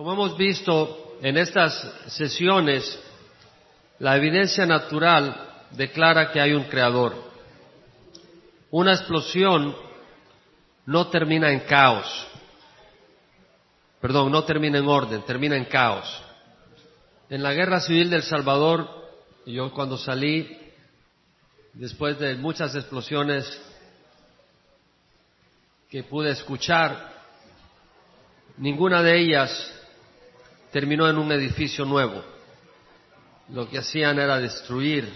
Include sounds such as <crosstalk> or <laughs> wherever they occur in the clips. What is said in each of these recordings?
Como hemos visto en estas sesiones, la evidencia natural declara que hay un creador. Una explosión no termina en caos. Perdón, no termina en orden, termina en caos. En la guerra civil del Salvador, yo cuando salí, después de muchas explosiones que pude escuchar, ninguna de ellas terminó en un edificio nuevo. Lo que hacían era destruir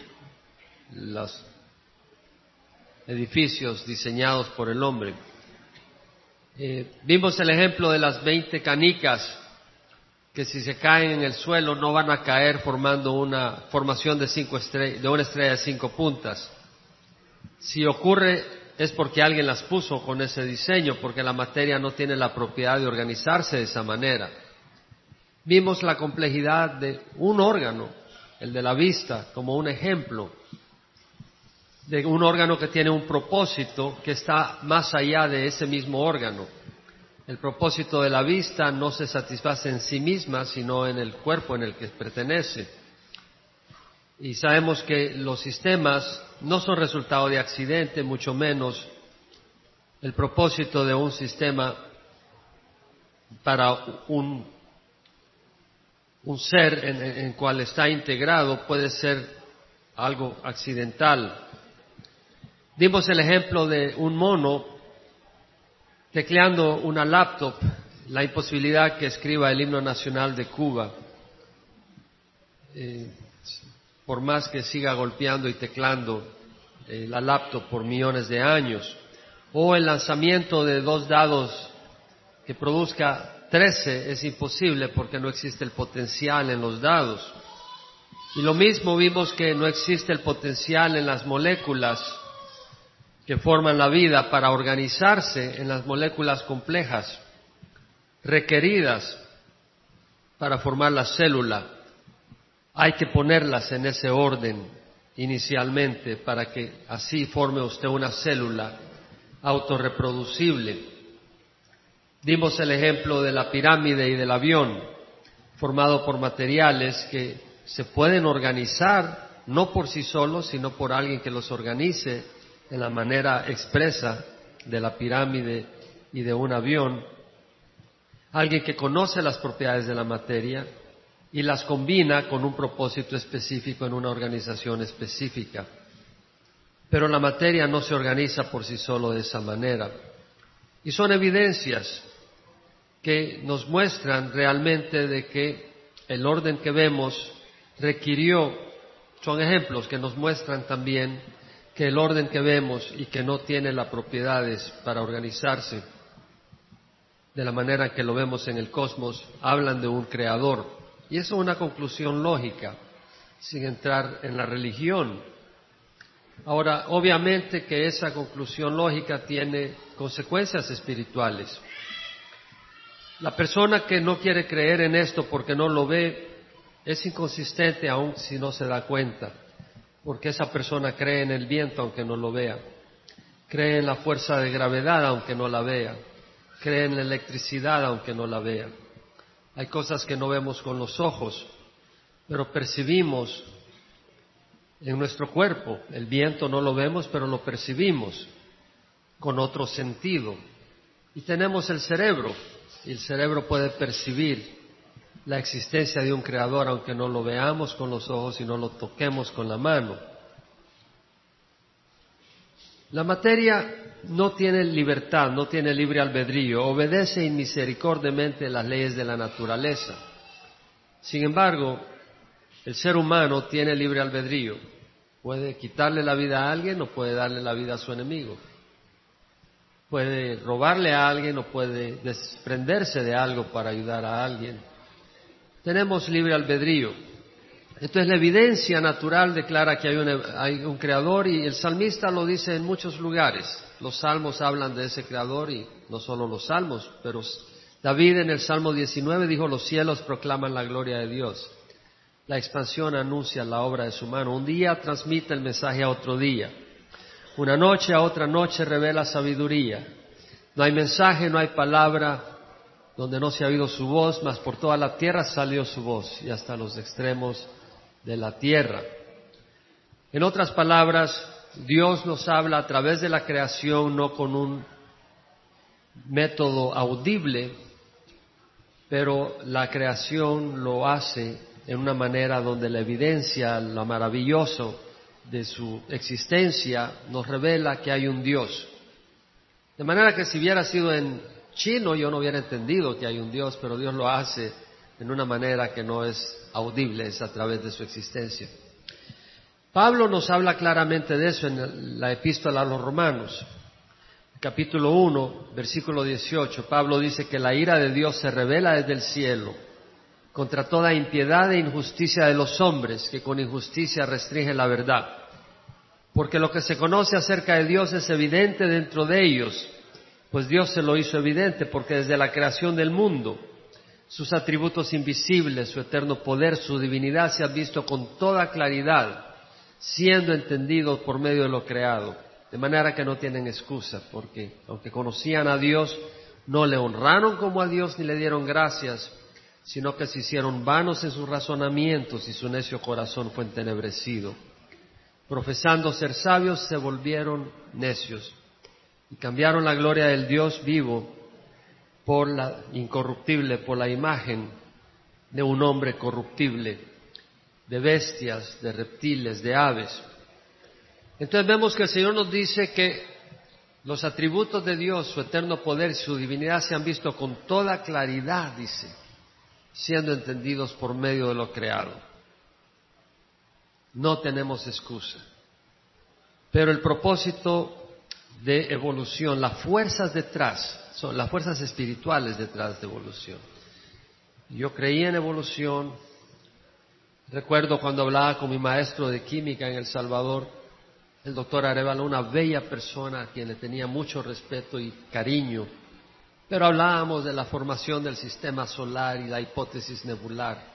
los edificios diseñados por el hombre. Eh, vimos el ejemplo de las 20 canicas que si se caen en el suelo no van a caer formando una formación de, cinco de una estrella de cinco puntas. Si ocurre es porque alguien las puso con ese diseño, porque la materia no tiene la propiedad de organizarse de esa manera vimos la complejidad de un órgano, el de la vista, como un ejemplo de un órgano que tiene un propósito que está más allá de ese mismo órgano. El propósito de la vista no se satisface en sí misma, sino en el cuerpo en el que pertenece. Y sabemos que los sistemas no son resultado de accidente, mucho menos el propósito de un sistema para un un ser en, el cual está integrado puede ser algo accidental. Dimos el ejemplo de un mono tecleando una laptop, la imposibilidad que escriba el himno nacional de Cuba, eh, por más que siga golpeando y teclando eh, la laptop por millones de años, o el lanzamiento de dos dados que produzca 13 es imposible porque no existe el potencial en los dados. Y lo mismo vimos que no existe el potencial en las moléculas que forman la vida para organizarse en las moléculas complejas requeridas para formar la célula. Hay que ponerlas en ese orden inicialmente para que así forme usted una célula autorreproducible. Dimos el ejemplo de la pirámide y del avión, formado por materiales que se pueden organizar no por sí solos, sino por alguien que los organice en la manera expresa de la pirámide y de un avión, alguien que conoce las propiedades de la materia y las combina con un propósito específico en una organización específica. Pero la materia no se organiza por sí solo de esa manera. Y son evidencias que nos muestran realmente de que el orden que vemos requirió, son ejemplos que nos muestran también que el orden que vemos y que no tiene las propiedades para organizarse de la manera que lo vemos en el cosmos, hablan de un creador. Y eso es una conclusión lógica, sin entrar en la religión. Ahora, obviamente que esa conclusión lógica tiene consecuencias espirituales. La persona que no quiere creer en esto porque no lo ve es inconsistente aun si no se da cuenta, porque esa persona cree en el viento aunque no lo vea, cree en la fuerza de gravedad aunque no la vea, cree en la electricidad aunque no la vea. Hay cosas que no vemos con los ojos, pero percibimos en nuestro cuerpo. El viento no lo vemos, pero lo percibimos con otro sentido. Y tenemos el cerebro, y el cerebro puede percibir la existencia de un creador aunque no lo veamos con los ojos y no lo toquemos con la mano. La materia no tiene libertad, no tiene libre albedrío, obedece inmisericordiamente las leyes de la naturaleza. Sin embargo, el ser humano tiene libre albedrío. Puede quitarle la vida a alguien o puede darle la vida a su enemigo puede robarle a alguien o puede desprenderse de algo para ayudar a alguien. Tenemos libre albedrío. Entonces la evidencia natural declara que hay un, creador y el salmista lo dice en muchos lugares. Los salmos hablan de ese creador y no solo los salmos, pero David en el Salmo 19 dijo, los cielos proclaman la gloria de Dios. La expansión anuncia la obra de su mano. Un día transmite el mensaje a otro día. Una noche a otra noche revela sabiduría. No hay mensaje, no hay palabra donde no se ha oído su voz, mas por toda la tierra salió su voz y hasta los extremos de la tierra. En otras palabras, Dios nos habla a través de la creación, no con un método audible, pero la creación lo hace en una manera donde la evidencia, lo maravilloso de su existencia, nos revela que hay un Dios. De manera que si hubiera sido en chino yo no hubiera entendido que hay un Dios, pero Dios lo hace en una manera que no es audible, es a través de su existencia. Pablo nos habla claramente de eso en la epístola a los romanos. Capítulo 1, versículo 18, Pablo dice que la ira de Dios se revela desde el cielo contra toda impiedad e injusticia de los hombres que con injusticia restringen la verdad. Porque lo que se conoce acerca de Dios es evidente dentro de ellos, pues Dios se lo hizo evidente porque desde la creación del mundo sus atributos invisibles, su eterno poder, su divinidad se han visto con toda claridad, siendo entendidos por medio de lo creado. De manera que no tienen excusa, porque aunque conocían a Dios, no le honraron como a Dios ni le dieron gracias, sino que se hicieron vanos en sus razonamientos y su necio corazón fue entenebrecido. Profesando ser sabios, se volvieron necios y cambiaron la gloria del Dios vivo por la incorruptible, por la imagen de un hombre corruptible, de bestias, de reptiles, de aves. Entonces vemos que el Señor nos dice que los atributos de Dios, su eterno poder y su divinidad se han visto con toda claridad, dice, siendo entendidos por medio de lo creado. No tenemos excusa. Pero el propósito de evolución, las fuerzas detrás, son las fuerzas espirituales detrás de evolución. Yo creía en evolución, recuerdo cuando hablaba con mi maestro de química en El Salvador, el doctor Arevalo, una bella persona a quien le tenía mucho respeto y cariño, pero hablábamos de la formación del sistema solar y la hipótesis nebular.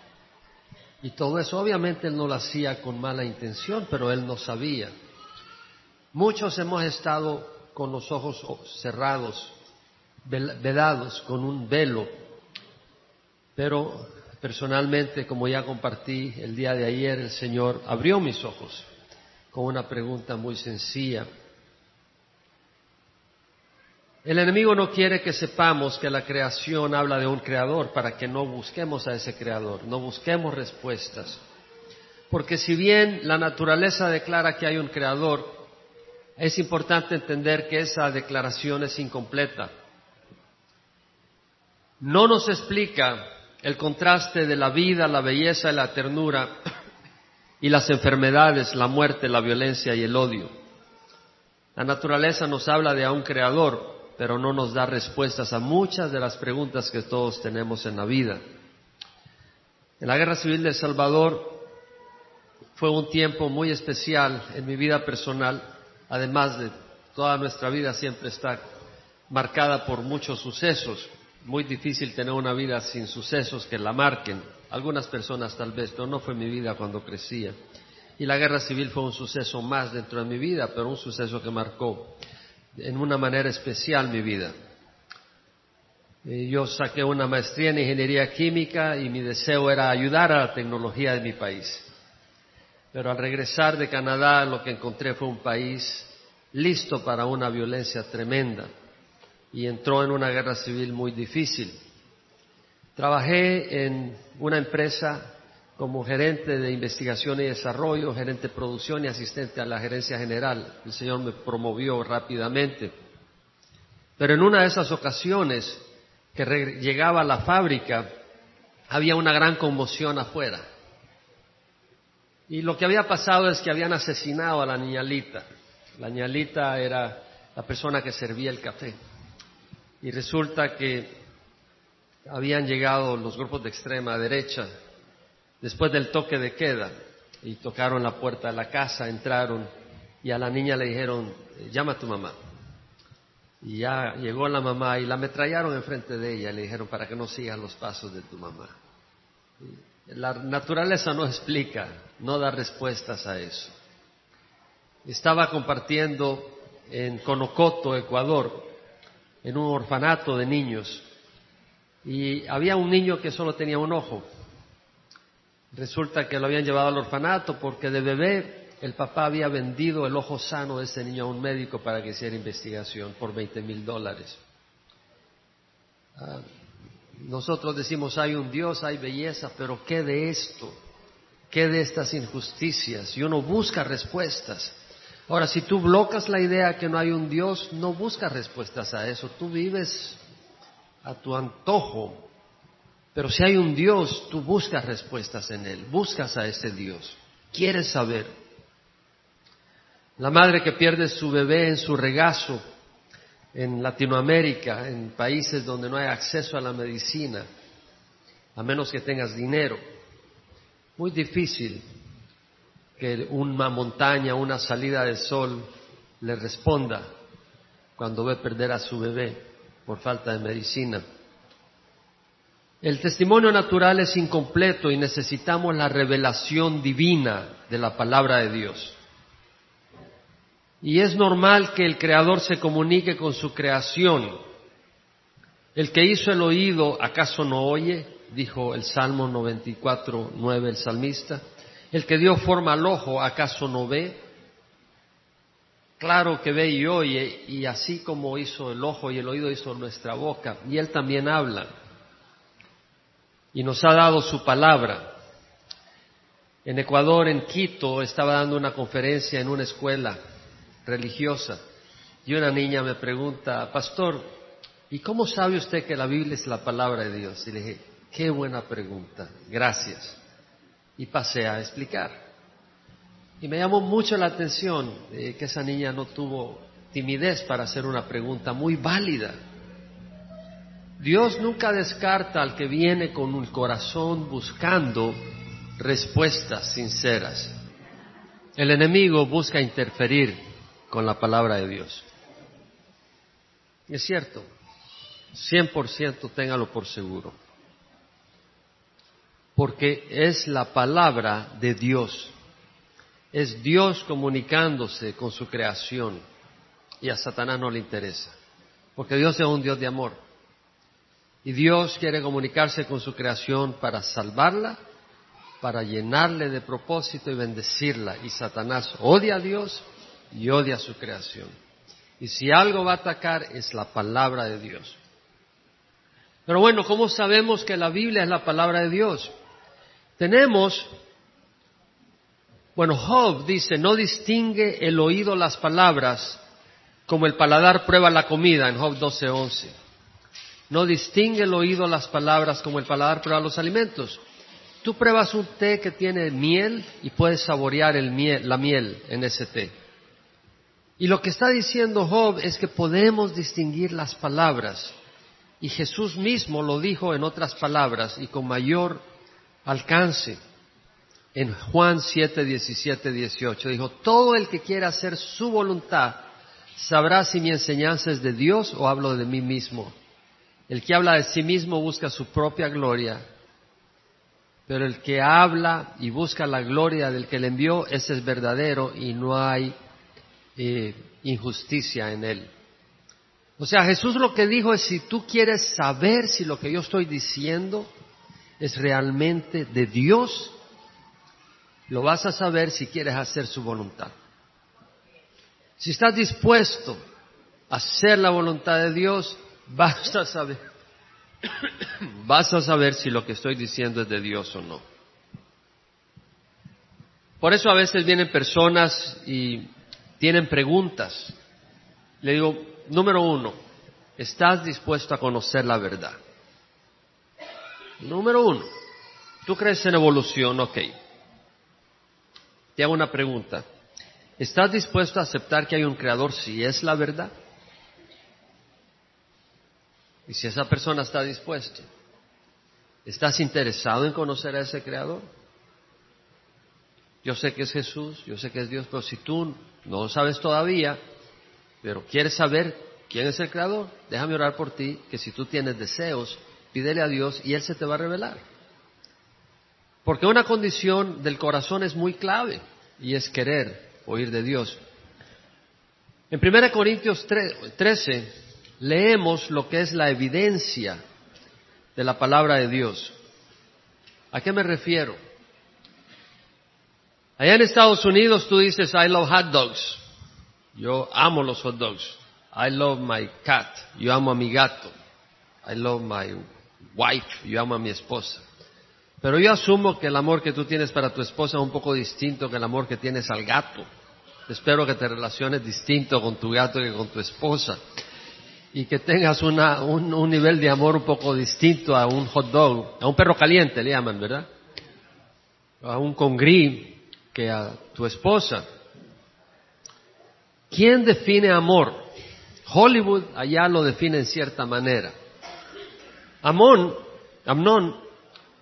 Y todo eso, obviamente él no lo hacía con mala intención, pero él no sabía. Muchos hemos estado con los ojos cerrados, vedados, con un velo, pero personalmente, como ya compartí el día de ayer, el Señor abrió mis ojos con una pregunta muy sencilla. El enemigo no quiere que sepamos que la creación habla de un creador para que no busquemos a ese creador, no busquemos respuestas. Porque si bien la naturaleza declara que hay un creador, es importante entender que esa declaración es incompleta. No nos explica el contraste de la vida, la belleza y la ternura y las enfermedades, la muerte, la violencia y el odio. La naturaleza nos habla de a un creador, pero no nos da respuestas a muchas de las preguntas que todos tenemos en la vida. En la Guerra Civil de El Salvador fue un tiempo muy especial en mi vida personal además de toda nuestra vida siempre está marcada por muchos sucesos. Muy difícil tener una vida sin sucesos que la marquen. Algunas personas tal vez, pero no fue mi vida cuando crecía. Y la guerra civil fue un suceso más dentro de mi vida, pero un suceso que marcó en una manera especial mi vida. Yo saqué una maestría en ingeniería química y mi deseo era ayudar a la tecnología de mi país. Pero al regresar de Canadá lo que encontré fue un país listo para una violencia tremenda y entró en una guerra civil muy difícil. Trabajé en una empresa como gerente de investigación y desarrollo, gerente de producción y asistente a la gerencia general. El Señor me promovió rápidamente. Pero en una de esas ocasiones que llegaba a la fábrica, había una gran conmoción afuera. Y lo que había pasado es que habían asesinado a la niñalita. La niñalita era la persona que servía el café. Y resulta que habían llegado los grupos de extrema derecha después del toque de queda y tocaron la puerta de la casa, entraron y a la niña le dijeron, llama a tu mamá. Y ya llegó la mamá y la ametrallaron enfrente de ella y le dijeron para que no sigas los pasos de tu mamá. La naturaleza no explica, no da respuestas a eso. Estaba compartiendo en Conocoto, Ecuador, en un orfanato de niños, y había un niño que solo tenía un ojo. Resulta que lo habían llevado al orfanato porque de bebé el papá había vendido el ojo sano de ese niño a un médico para que hiciera investigación por 20 mil dólares. Ah, nosotros decimos hay un Dios, hay belleza, pero ¿qué de esto? ¿Qué de estas injusticias? Y uno busca respuestas. Ahora, si tú blocas la idea que no hay un Dios, no buscas respuestas a eso. Tú vives a tu antojo. Pero si hay un Dios, tú buscas respuestas en Él. Buscas a ese Dios. Quieres saber. La madre que pierde su bebé en su regazo en Latinoamérica, en países donde no hay acceso a la medicina, a menos que tengas dinero. Muy difícil que una montaña, una salida de sol le responda cuando ve perder a su bebé por falta de medicina. El testimonio natural es incompleto y necesitamos la revelación divina de la palabra de Dios. Y es normal que el Creador se comunique con su creación. El que hizo el oído, ¿acaso no oye? Dijo el Salmo 94, 9 el salmista. El que dio forma al ojo, ¿acaso no ve? Claro que ve y oye, y así como hizo el ojo y el oído hizo nuestra boca, y Él también habla. Y nos ha dado su palabra. En Ecuador, en Quito, estaba dando una conferencia en una escuela religiosa. Y una niña me pregunta, pastor, ¿y cómo sabe usted que la Biblia es la palabra de Dios? Y le dije, qué buena pregunta, gracias. Y pasé a explicar. Y me llamó mucho la atención eh, que esa niña no tuvo timidez para hacer una pregunta muy válida. Dios nunca descarta al que viene con un corazón buscando respuestas sinceras. El enemigo busca interferir con la palabra de Dios. Es cierto, 100% téngalo por seguro, porque es la palabra de Dios, es Dios comunicándose con su creación y a Satanás no le interesa, porque Dios es un Dios de amor y Dios quiere comunicarse con su creación para salvarla, para llenarle de propósito y bendecirla y Satanás odia a Dios y odia su creación. Y si algo va a atacar es la palabra de Dios. Pero bueno, ¿cómo sabemos que la Biblia es la palabra de Dios? Tenemos, bueno, Job dice, no distingue el oído las palabras como el paladar prueba la comida en Job 12:11. No distingue el oído las palabras como el paladar prueba los alimentos. Tú pruebas un té que tiene miel y puedes saborear el miel, la miel en ese té. Y lo que está diciendo Job es que podemos distinguir las palabras. Y Jesús mismo lo dijo en otras palabras y con mayor alcance. En Juan 7, 17, 18 dijo, todo el que quiera hacer su voluntad sabrá si mi enseñanza es de Dios o hablo de mí mismo. El que habla de sí mismo busca su propia gloria, pero el que habla y busca la gloria del que le envió, ese es verdadero y no hay eh, injusticia en él. O sea, Jesús lo que dijo es, si tú quieres saber si lo que yo estoy diciendo es realmente de Dios, lo vas a saber si quieres hacer su voluntad. Si estás dispuesto a hacer la voluntad de Dios, vas a saber, vas saber si lo que estoy diciendo es de Dios o no. Por eso a veces vienen personas y tienen preguntas, le digo, número uno, ¿estás dispuesto a conocer la verdad? Número uno, ¿tú crees en evolución? Ok. Te hago una pregunta. ¿Estás dispuesto a aceptar que hay un creador si es la verdad? Y si esa persona está dispuesta, ¿estás interesado en conocer a ese creador? Yo sé que es Jesús, yo sé que es Dios, pero si tú no lo sabes todavía, pero quieres saber quién es el Creador, déjame orar por ti, que si tú tienes deseos, pídele a Dios y Él se te va a revelar. Porque una condición del corazón es muy clave y es querer oír de Dios. En 1 Corintios 13 leemos lo que es la evidencia de la palabra de Dios. ¿A qué me refiero? Allá en Estados Unidos tú dices, I love hot dogs. Yo amo los hot dogs. I love my cat. Yo amo a mi gato. I love my wife. Yo amo a mi esposa. Pero yo asumo que el amor que tú tienes para tu esposa es un poco distinto que el amor que tienes al gato. Espero que te relaciones distinto con tu gato que con tu esposa. Y que tengas una, un, un nivel de amor un poco distinto a un hot dog, a un perro caliente le llaman, ¿verdad? A un congrí que a tu esposa. ¿Quién define amor? Hollywood allá lo define en cierta manera. Amón, Amnón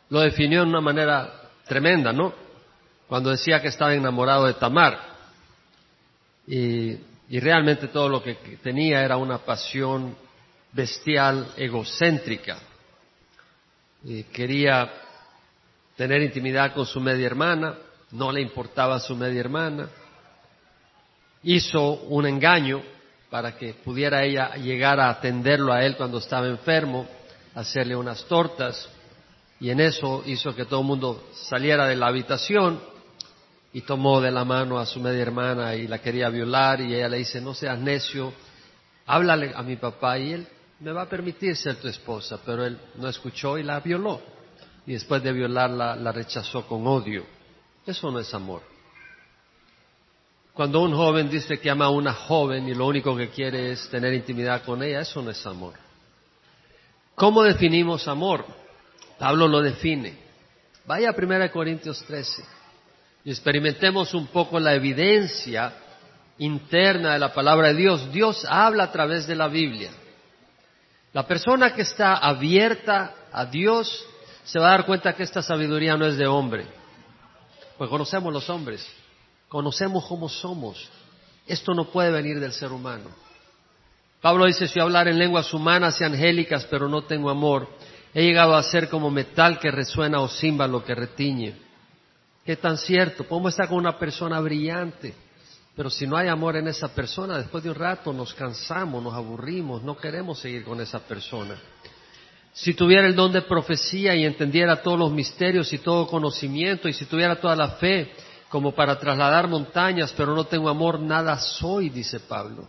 lo definió en una manera tremenda, ¿no? Cuando decía que estaba enamorado de Tamar. Y, y realmente todo lo que tenía era una pasión bestial, egocéntrica. Y quería tener intimidad con su media hermana, no le importaba su media hermana. Hizo un engaño para que pudiera ella llegar a atenderlo a él cuando estaba enfermo, hacerle unas tortas, y en eso hizo que todo el mundo saliera de la habitación y tomó de la mano a su media hermana y la quería violar y ella le dice, no seas necio, háblale a mi papá y él me va a permitir ser tu esposa, pero él no escuchó y la violó. Y después de violarla la rechazó con odio. Eso no es amor. Cuando un joven dice que ama a una joven y lo único que quiere es tener intimidad con ella, eso no es amor. ¿Cómo definimos amor? Pablo lo define. Vaya a 1 Corintios 13 experimentemos un poco la evidencia interna de la palabra de Dios. Dios habla a través de la Biblia. La persona que está abierta a Dios se va a dar cuenta que esta sabiduría no es de hombre. Pues conocemos los hombres, conocemos cómo somos. Esto no puede venir del ser humano. Pablo dice, si hablar en lenguas humanas y angélicas, pero no tengo amor, he llegado a ser como metal que resuena o címbalo que retiñe. ¿Qué tan cierto? Podemos estar con una persona brillante, pero si no hay amor en esa persona, después de un rato nos cansamos, nos aburrimos, no queremos seguir con esa persona. Si tuviera el don de profecía y entendiera todos los misterios y todo conocimiento, y si tuviera toda la fe como para trasladar montañas, pero no tengo amor, nada soy, dice Pablo.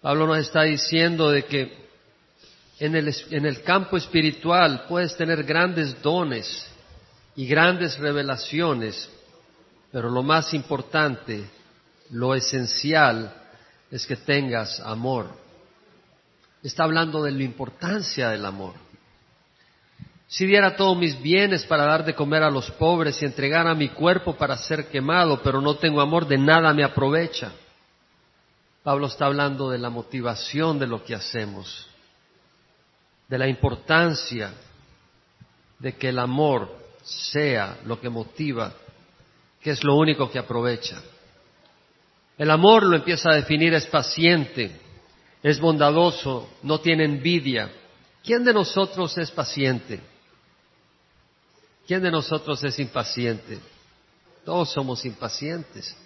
Pablo nos está diciendo de que en el, en el campo espiritual puedes tener grandes dones y grandes revelaciones, pero lo más importante, lo esencial, es que tengas amor. Está hablando de la importancia del amor. Si diera todos mis bienes para dar de comer a los pobres y entregara mi cuerpo para ser quemado, pero no tengo amor, de nada me aprovecha. Pablo está hablando de la motivación de lo que hacemos de la importancia de que el amor sea lo que motiva, que es lo único que aprovecha. El amor lo empieza a definir, es paciente, es bondadoso, no tiene envidia. ¿Quién de nosotros es paciente? ¿Quién de nosotros es impaciente? Todos somos impacientes.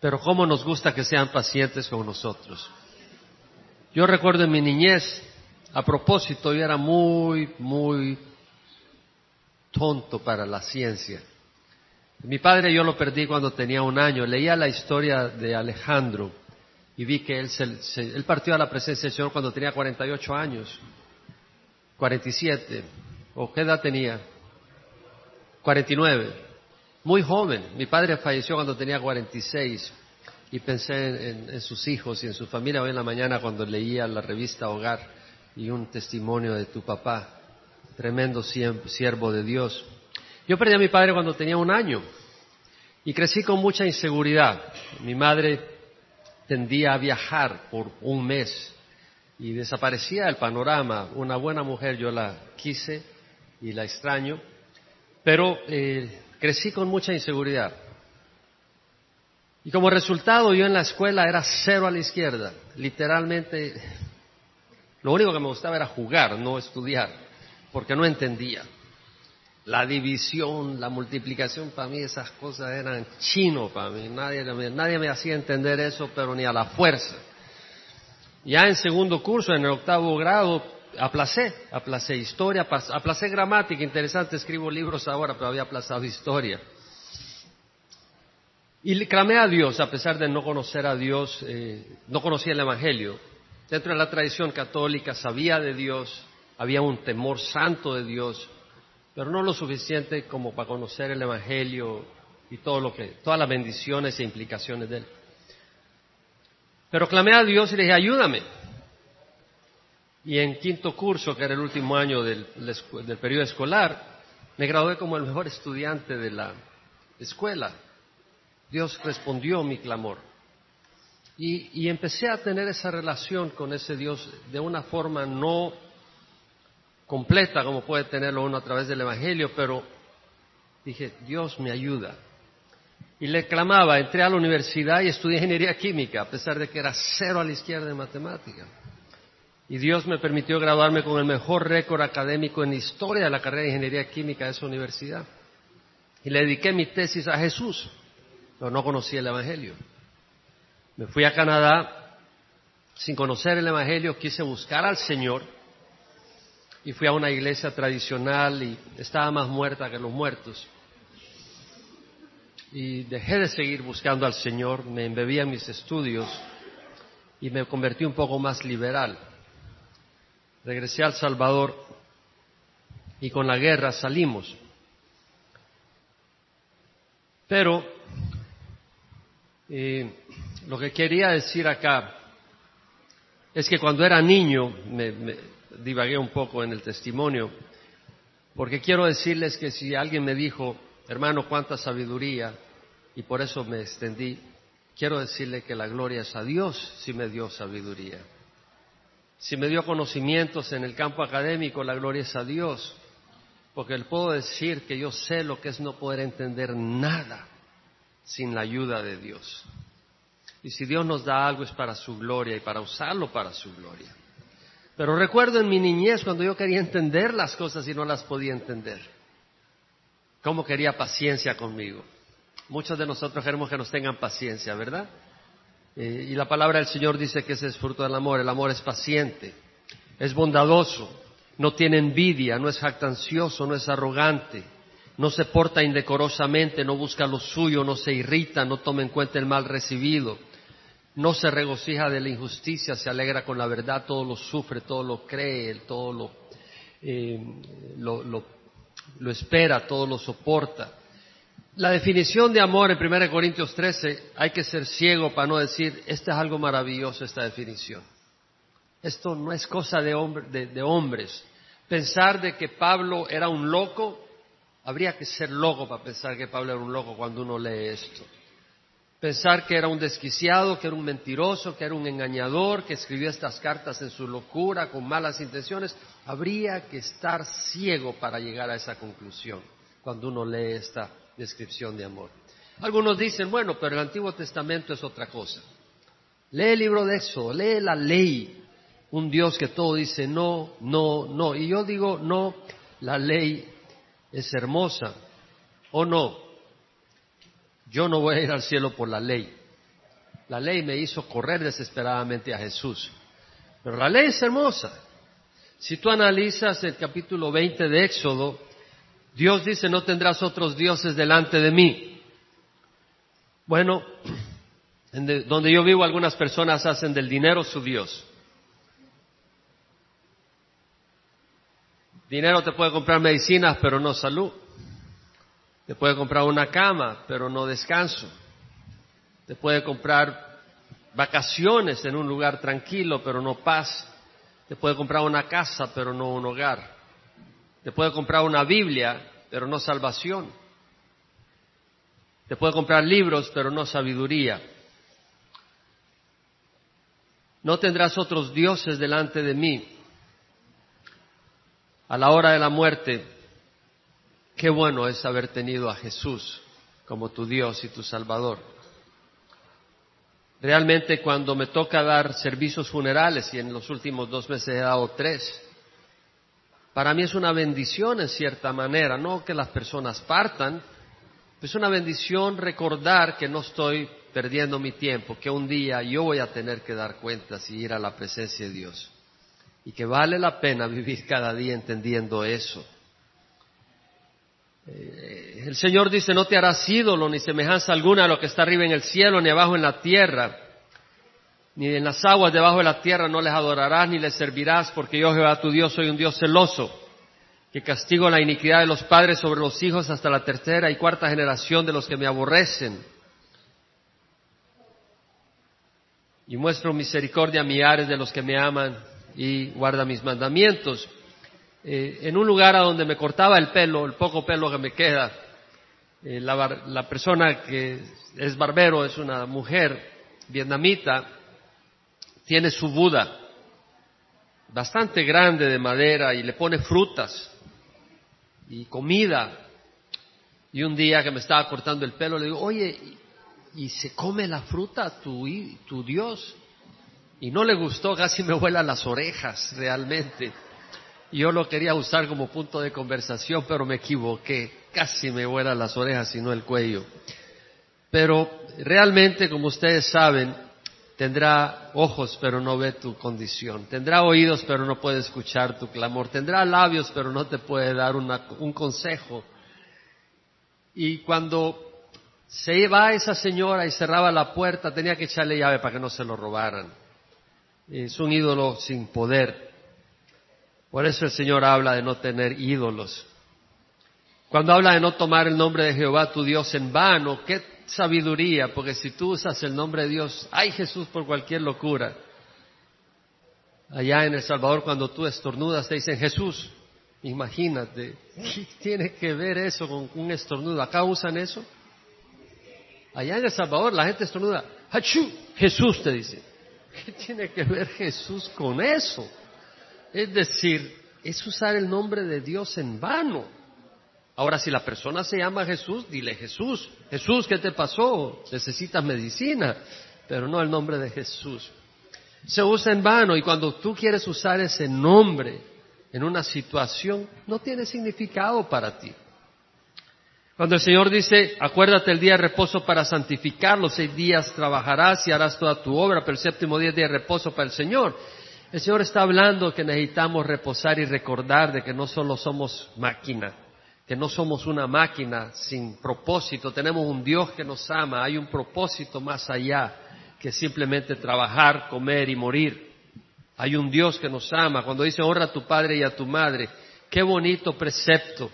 Pero ¿cómo nos gusta que sean pacientes con nosotros? Yo recuerdo en mi niñez, a propósito, yo era muy, muy tonto para la ciencia. Mi padre yo lo perdí cuando tenía un año. Leía la historia de Alejandro y vi que él, se, él partió a la presencia del Señor cuando tenía 48 años, 47, o qué edad tenía, 49, muy joven. Mi padre falleció cuando tenía 46 y pensé en, en sus hijos y en su familia. Hoy en la mañana cuando leía la revista Hogar y un testimonio de tu papá, tremendo siervo de Dios. Yo perdí a mi padre cuando tenía un año y crecí con mucha inseguridad. Mi madre tendía a viajar por un mes y desaparecía el panorama. Una buena mujer yo la quise y la extraño, pero eh, crecí con mucha inseguridad. Y como resultado yo en la escuela era cero a la izquierda, literalmente lo único que me gustaba era jugar, no estudiar, porque no entendía. La división, la multiplicación, para mí esas cosas eran chino para mí. Nadie, me hacía entender eso, pero ni a la fuerza. Ya en segundo curso, en el octavo grado, aplacé, aplacé historia, aplacé gramática, interesante, escribo libros ahora, pero había aplazado historia. Y le clamé a Dios, a pesar de no conocer a Dios, eh, no conocía el Evangelio. Dentro de la tradición católica sabía de Dios, había un temor santo de Dios, pero no lo suficiente como para conocer el Evangelio y todo lo que, todas las bendiciones e implicaciones de él. Pero clamé a Dios y le dije, ayúdame. Y en quinto curso, que era el último año del, del periodo escolar, me gradué como el mejor estudiante de la escuela. Dios respondió mi clamor. Y, y, empecé a tener esa relación con ese Dios de una forma no completa como puede tenerlo uno a través del Evangelio, pero dije, Dios me ayuda. Y le clamaba, entré a la universidad y estudié ingeniería química, a pesar de que era cero a la izquierda en matemática. Y Dios me permitió graduarme con el mejor récord académico en historia de la carrera de ingeniería química de esa universidad. Y le dediqué mi tesis a Jesús, pero no conocía el Evangelio. Me fui a Canadá sin conocer el Evangelio, quise buscar al Señor y fui a una iglesia tradicional y estaba más muerta que los muertos y dejé de seguir buscando al Señor, me embebía en mis estudios y me convertí un poco más liberal. Regresé al Salvador y con la guerra salimos. Pero eh, lo que quería decir acá es que cuando era niño, me, me divagué un poco en el testimonio, porque quiero decirles que si alguien me dijo, hermano, cuánta sabiduría, y por eso me extendí. Quiero decirle que la gloria es a Dios si me dio sabiduría. Si me dio conocimientos en el campo académico, la gloria es a Dios. Porque le puedo decir que yo sé lo que es no poder entender nada sin la ayuda de Dios. Y si Dios nos da algo es para su gloria y para usarlo para su gloria. Pero recuerdo en mi niñez cuando yo quería entender las cosas y no las podía entender cómo quería paciencia conmigo. Muchos de nosotros queremos que nos tengan paciencia, ¿verdad? Eh, y la palabra del Señor dice que ese es fruto del amor. El amor es paciente, es bondadoso, no tiene envidia, no es jactancioso, no es arrogante, no se porta indecorosamente, no busca lo suyo, no se irrita, no toma en cuenta el mal recibido, no se regocija de la injusticia, se alegra con la verdad, todo lo sufre, todo lo cree, todo lo, eh, lo espera, todo lo soporta. La definición de amor en 1 Corintios 13, hay que ser ciego para no decir, esta es algo maravilloso, esta definición. Esto no es cosa de, hombres. Pensar de que Pablo era un loco, habría que ser loco para pensar que Pablo era un loco cuando uno lee esto. Pensar que era un desquiciado, que era un mentiroso, que era un engañador, que escribió estas cartas en su locura, con malas intenciones, habría que estar ciego para llegar a esa conclusión cuando uno lee esta descripción de amor. Algunos dicen, bueno, pero el Antiguo Testamento es otra cosa. Lee el libro de Éxodo, lee la ley. Un Dios que todo dice no, no, no. Y yo digo, no, la ley es hermosa. ¿O no? Yo no voy a ir al cielo por la ley. La ley me hizo correr desesperadamente a Jesús. Pero la ley es hermosa. Si tú analizas el capítulo 20 de Éxodo, Dios dice, no tendrás otros dioses delante de mí. Bueno, donde yo vivo algunas personas hacen del dinero su Dios. Dinero te puede comprar medicinas, pero no salud. Te puede comprar una cama, pero no descanso. Te puede comprar vacaciones en un lugar tranquilo, pero no paz. Te puede comprar una casa, pero no un hogar. Te puede comprar una Biblia, pero no salvación. Te puede comprar libros, pero no sabiduría. No tendrás otros dioses delante de mí. A la hora de la muerte, qué bueno es haber tenido a Jesús como tu Dios y tu Salvador. Realmente cuando me toca dar servicios funerales, y en los últimos dos meses he dado tres, para mí es una bendición en cierta manera, no que las personas partan, es una bendición recordar que no estoy perdiendo mi tiempo, que un día yo voy a tener que dar cuentas y ir a la presencia de Dios. y que vale la pena <laughs> vivir cada día entendiendo eso. Eh, el Señor dice, no te harás ídolo ni semejanza alguna a lo que está arriba en el cielo, ni abajo en la tierra, ni en las aguas debajo de la tierra no les adorarás ni les servirás, porque yo Jehová tu Dios soy un Dios celoso, que castigo la iniquidad de los padres sobre los hijos hasta la tercera y cuarta generación de los que me aborrecen. Y muestro misericordia a millares de los que me aman y guarda mis mandamientos. Eh, en un lugar a donde me cortaba el pelo, el poco pelo que me queda, eh, la, persona que es barbero es una mujer vietnamita, tiene su Buda, bastante grande de madera y le pone frutas y comida. Y un día que me estaba cortando el pelo le digo, oye, ¿y se come la fruta tu, tu Dios? Y no le gustó, casi me vuela las orejas realmente. Yo lo quería usar como punto de conversación, pero me equivoqué. Casi me vuelan las orejas y no el cuello. Pero realmente, como ustedes saben, tendrá ojos, pero no ve tu condición. Tendrá oídos, pero no puede escuchar tu clamor. Tendrá labios, pero no te puede dar un consejo. Y cuando se va esa señora y cerraba la puerta, tenía que echarle llave para que no se lo robaran. Es un ídolo sin poder. Por eso el Señor habla de no tener ídolos. Cuando habla de no tomar el nombre de Jehová tu Dios en vano, qué sabiduría, porque si tú usas el nombre de Dios, ay Jesús por cualquier locura. Allá en El Salvador cuando tú estornudas te dicen Jesús, imagínate, ¿qué tiene que ver eso con un estornudo? ¿Acá usan eso? Allá en El Salvador la gente estornuda, ¡Hachú! Jesús te dice. <laughs> ¿Qué tiene que ver Jesús con eso? Es decir, es usar el nombre de Dios en vano. Ahora, si la persona se llama Jesús, dile Jesús. Jesús, ¿qué te pasó? Necesitas medicina, pero no el nombre de Jesús. Se usa en vano y cuando tú quieres usar ese nombre en una situación, no tiene significado para ti. Cuando el Señor dice, acuérdate el día de reposo para santificarlo, seis días trabajarás y harás toda tu obra, pero el séptimo día es día de reposo para el Señor. El Señor está hablando que necesitamos reposar y recordar de que no solo somos máquina, que no somos una máquina sin propósito, tenemos un Dios que nos ama, hay un propósito más allá que simplemente trabajar, comer y morir. Hay un Dios que nos ama. Cuando dice honra a tu padre y a tu madre, qué bonito precepto.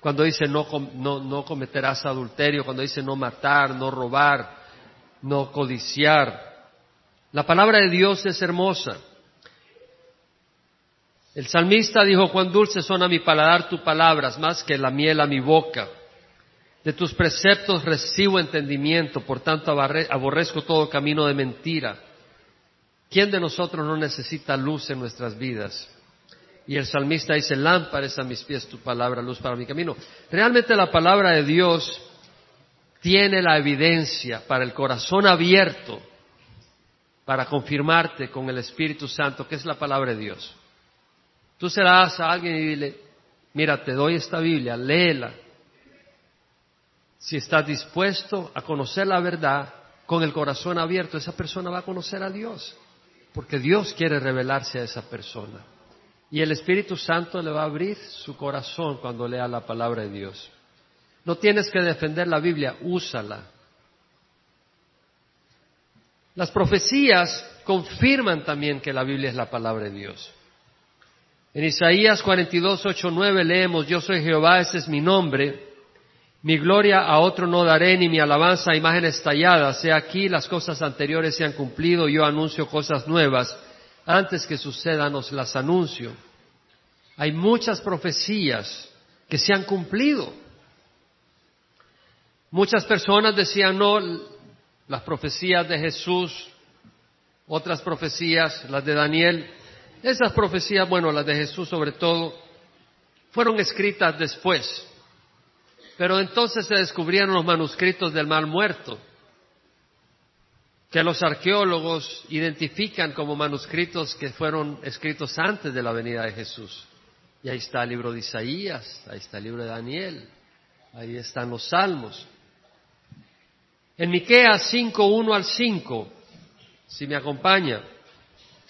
Cuando dice no, no, no cometerás adulterio, cuando dice no matar, no robar, no codiciar. La palabra de Dios es hermosa. El salmista dijo, cuán dulces son a mi paladar tus palabras, más que la miel a mi boca. De tus preceptos recibo entendimiento, por tanto aborrezco todo camino de mentira. ¿Quién de nosotros no necesita luz en nuestras vidas? Y el salmista dice, lámparas a mis pies tu palabra, luz para mi camino. Realmente la palabra de Dios tiene la evidencia para el corazón abierto, para confirmarte con el Espíritu Santo, que es la palabra de Dios. Tú se la das a alguien y dile, mira, te doy esta Biblia, léela. Si estás dispuesto a conocer la verdad con el corazón abierto, esa persona va a conocer a Dios, porque Dios quiere revelarse a esa persona. Y el Espíritu Santo le va a abrir su corazón cuando lea la palabra de Dios. No tienes que defender la Biblia, úsala. Las profecías confirman también que la Biblia es la palabra de Dios. En Isaías 42, 8, 9 leemos, Yo soy Jehová, ese es mi nombre. Mi gloria a otro no daré, ni mi alabanza a imágenes talladas. Sea aquí, las cosas anteriores se han cumplido, yo anuncio cosas nuevas. Antes que sucedan os las anuncio. Hay muchas profecías que se han cumplido. Muchas personas decían, no, las profecías de Jesús, otras profecías, las de Daniel, esas profecías, bueno, las de Jesús sobre todo, fueron escritas después. Pero entonces se descubrieron los manuscritos del mal muerto, que los arqueólogos identifican como manuscritos que fueron escritos antes de la venida de Jesús. Y ahí está el libro de Isaías, ahí está el libro de Daniel, ahí están los salmos. En Miqueas 5, 1 al 5, si me acompaña,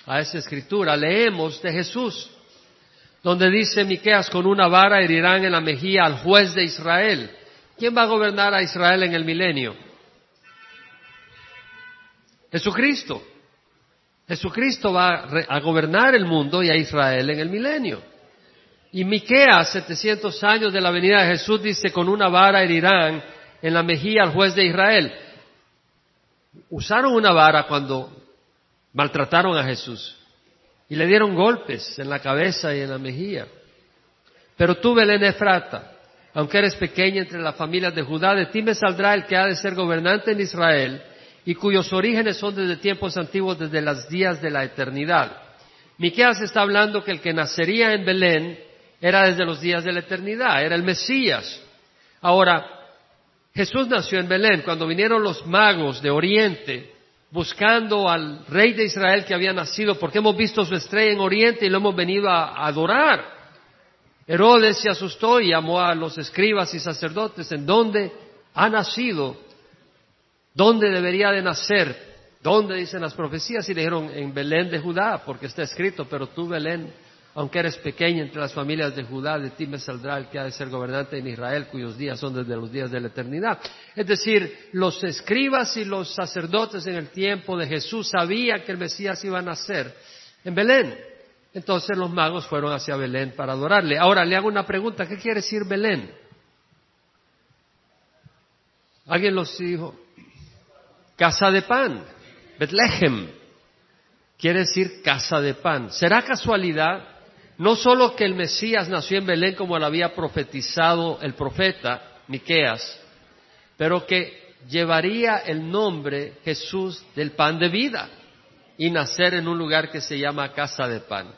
a esa escritura, leemos de Jesús, donde dice Miqueas, con una vara herirán en la mejilla al juez de Israel. ¿Quién va a gobernar a Israel en el milenio? Jesucristo. Jesucristo va a gobernar el mundo y a Israel en el milenio. Y Miqueas, 700 años de la venida de Jesús, dice, con una vara herirán en la mejilla al juez de Israel. Usaron una vara cuando maltrataron a Jesús y le dieron golpes en la cabeza y en la mejilla. Pero tú, Belén Efrata, aunque eres pequeña entre las familias de Judá, de ti me saldrá el que ha de ser gobernante en Israel y cuyos orígenes son desde tiempos antiguos, desde los días de la eternidad. Miqueas está hablando que el que nacería en Belén era desde los días de la eternidad, era el Mesías. Ahora, Jesús nació en Belén. Cuando vinieron los magos de Oriente buscando al rey de Israel que había nacido, porque hemos visto su estrella en Oriente y lo hemos venido a adorar. Herodes se asustó y llamó a los escribas y sacerdotes en dónde ha nacido, dónde debería de nacer, dónde dicen las profecías y dijeron en Belén de Judá, porque está escrito, pero tú Belén aunque eres pequeña entre las familias de Judá, de ti me saldrá el que ha de ser gobernante en Israel, cuyos días son desde los días de la eternidad. Es decir, los escribas y los sacerdotes en el tiempo de Jesús sabían que el Mesías iba a nacer en Belén. Entonces los magos fueron hacia Belén para adorarle. Ahora le hago una pregunta, ¿qué quiere decir Belén? Alguien los dijo, casa de pan, Betlehem, quiere decir casa de pan. ¿Será casualidad no solo que el Mesías nació en Belén como lo había profetizado el profeta Miqueas, pero que llevaría el nombre Jesús del pan de vida y nacer en un lugar que se llama casa de pan.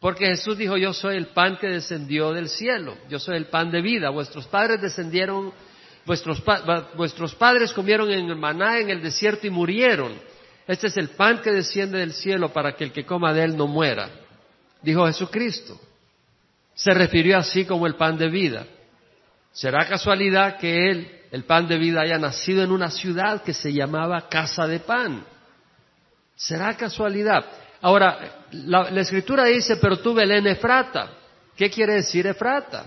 Porque Jesús dijo, yo soy el pan que descendió del cielo, yo soy el pan de vida. Vuestros padres descendieron, vuestros, vuestros padres comieron en el maná en el desierto y murieron. Este es el pan que desciende del cielo para que el que coma de él no muera dijo Jesucristo. Se refirió así como el pan de vida. ¿Será casualidad que él, el pan de vida, haya nacido en una ciudad que se llamaba Casa de Pan? ¿Será casualidad? Ahora, la, escritura dice, pero tú Belén Efrata. ¿Qué quiere decir Efrata?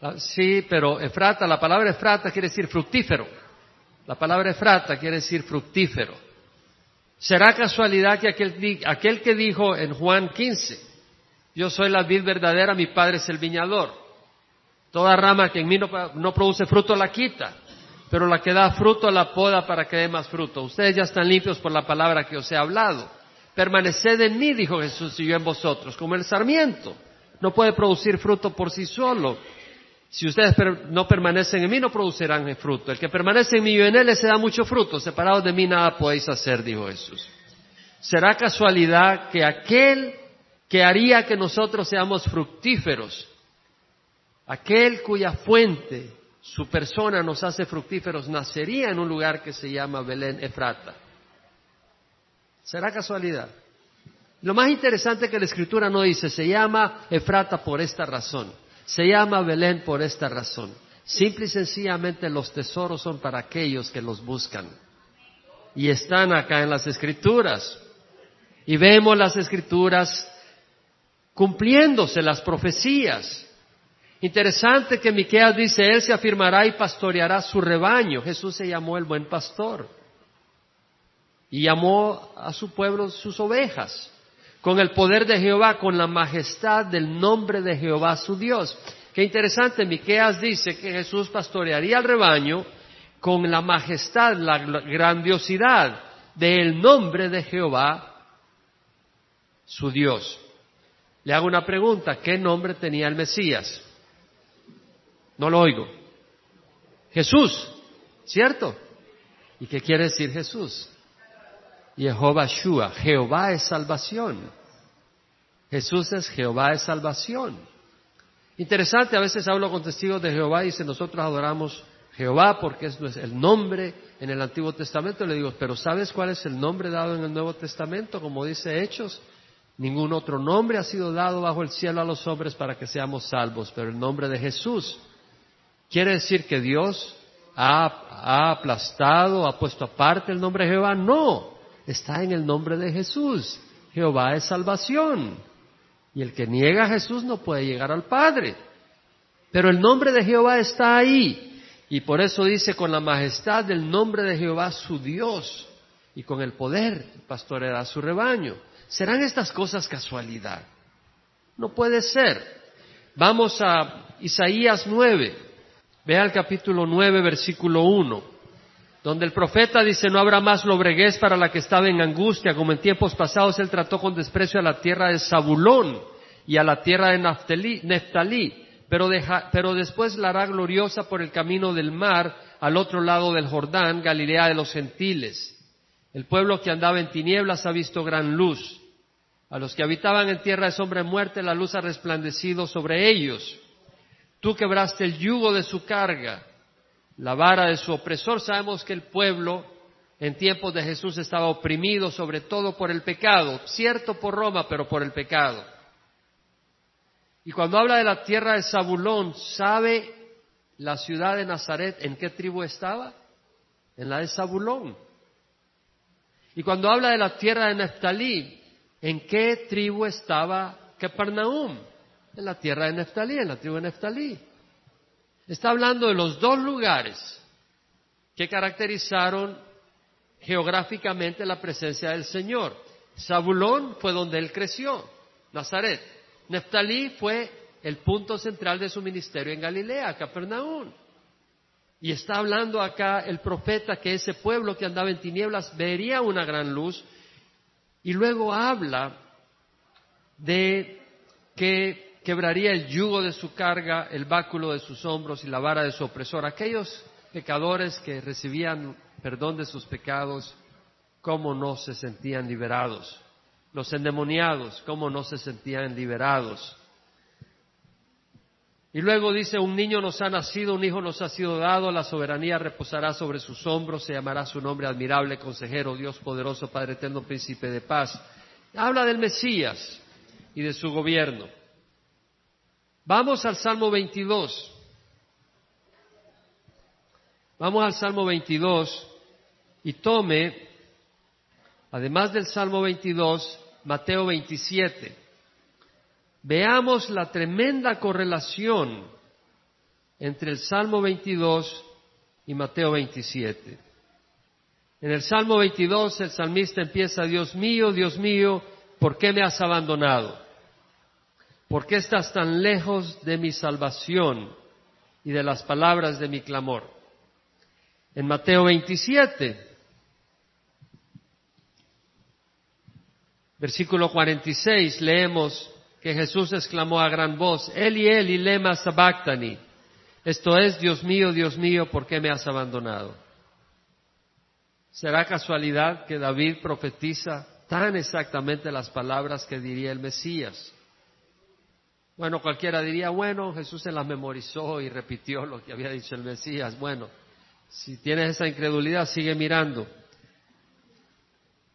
Ah, sí, pero Efrata, la palabra Efrata quiere decir fructífero. La palabra Efrata quiere decir fructífero. ¿Será casualidad que aquel, que dijo en Juan 15, yo soy la vid verdadera, mi padre es el viñador? Toda rama que en mí no, produce fruto la quita, pero la que da fruto la poda para que dé más fruto. Ustedes ya están limpios por la palabra que os he hablado. Permaneced en mí, dijo Jesús, y yo en vosotros, como el sarmiento. No puede producir fruto por sí solo. Si ustedes no permanecen en mí, no producirán fruto. El que permanece en mí y en él, se da mucho fruto. Separados de mí, nada podéis hacer, dijo Jesús. ¿Será casualidad que aquel que haría que nosotros seamos fructíferos, aquel cuya fuente, su persona nos hace fructíferos, nacería en un lugar que se llama Belén Efrata? ¿Será casualidad? Lo más interesante que la escritura no dice, se llama Efrata por esta razón. Se llama Belén por esta razón. Simple y sencillamente los tesoros son para aquellos que los buscan. Y están acá en las escrituras. Y vemos las escrituras cumpliéndose las profecías. Interesante que Miqueas dice, Él se afirmará y pastoreará su rebaño. Jesús se llamó el buen pastor. Y llamó a su pueblo sus ovejas con el poder de Jehová, con la majestad del nombre de Jehová su Dios. Qué interesante, Miqueas dice que Jesús pastorearía al rebaño con la majestad, la grandiosidad del nombre de Jehová su Dios. Le hago una pregunta, ¿qué nombre tenía el Mesías? No lo oigo. Jesús, ¿cierto? ¿Y qué quiere decir Jesús? Jehová Shua, Jehová es salvación. Jesús es Jehová es salvación. Interesante, a veces hablo con testigos de Jehová y dicen, nosotros adoramos Jehová porque es el nombre en el Antiguo Testamento. Le digo, pero ¿sabes cuál es el nombre dado en el Nuevo Testamento? Como dice Hechos, ningún otro nombre ha sido dado bajo el cielo a los hombres para que seamos salvos, pero el nombre de Jesús. ¿Quiere decir que Dios ha, ha aplastado, ha puesto aparte el nombre de Jehová? No, está en el nombre de Jesús. Jehová es salvación. Y el que niega a Jesús no puede llegar al Padre. Pero el nombre de Jehová está ahí. Y por eso dice, con la majestad del nombre de Jehová su Dios y con el poder pastoreará su rebaño. ¿Serán estas cosas casualidad? No puede ser. Vamos a Isaías 9. Vea el capítulo 9, versículo 1 donde el profeta dice no habrá más lobreguez para la que estaba en angustia, como en tiempos pasados él trató con desprecio a la tierra de Zabulón y a la tierra de Neftalí, pero, después la hará gloriosa por el camino del mar al otro lado del Jordán, Galilea de los gentiles. El pueblo que andaba en tinieblas ha visto gran luz. A los que habitaban en tierra de sombra de muerte, la luz ha resplandecido sobre ellos. Tú quebraste el yugo de su carga la vara de su opresor. Sabemos que el pueblo en tiempos de Jesús estaba oprimido sobre todo por el pecado, cierto por Roma, pero por el pecado. Y cuando habla de la tierra de Zabulón, ¿sabe la ciudad de Nazaret en qué tribu estaba? En la de Zabulón. Y cuando habla de la tierra de Neftalí, ¿en qué tribu estaba Capernaum? En la tierra de Neftalí, en la tribu de Neftalí. Está hablando de los dos lugares que caracterizaron geográficamente la presencia del Señor. Zabulón fue donde él creció, Nazaret. Neftalí fue el punto central de su ministerio en Galilea, Capernaum. Y está hablando acá el profeta que ese pueblo que andaba en tinieblas vería una gran luz. Y luego habla de que quebraría el yugo de su carga, el báculo de sus hombros y la vara de su opresor. Aquellos pecadores que recibían perdón de sus pecados, ¿cómo no se sentían liberados? Los endemoniados, ¿cómo no se sentían liberados? Y luego dice, un niño nos ha nacido, un hijo nos ha sido dado, la soberanía reposará sobre sus hombros, se llamará su nombre admirable, consejero, Dios poderoso, Padre eterno, príncipe de paz. Habla del Mesías y de su gobierno. Vamos al Salmo 22. Vamos al Salmo 22 y tome, además del Salmo 22, Mateo 27. Veamos la tremenda correlación entre el Salmo 22 y Mateo 27. En el Salmo 22 el salmista empieza, Dios mío, Dios mío, ¿por qué me has abandonado? ¿Por qué estás tan lejos de mi salvación y de las palabras de mi clamor? En Mateo 27, versículo 46, leemos que Jesús exclamó a gran voz, Eli, Eli, lema sabactani. Esto es, Dios mío, Dios mío, ¿por qué me has abandonado? ¿Será casualidad que David profetiza tan exactamente las palabras que diría el Mesías? Bueno, cualquiera diría, bueno, Jesús se las memorizó y repitió lo que había dicho el Mesías. Bueno, si tienes esa incredulidad, sigue mirando.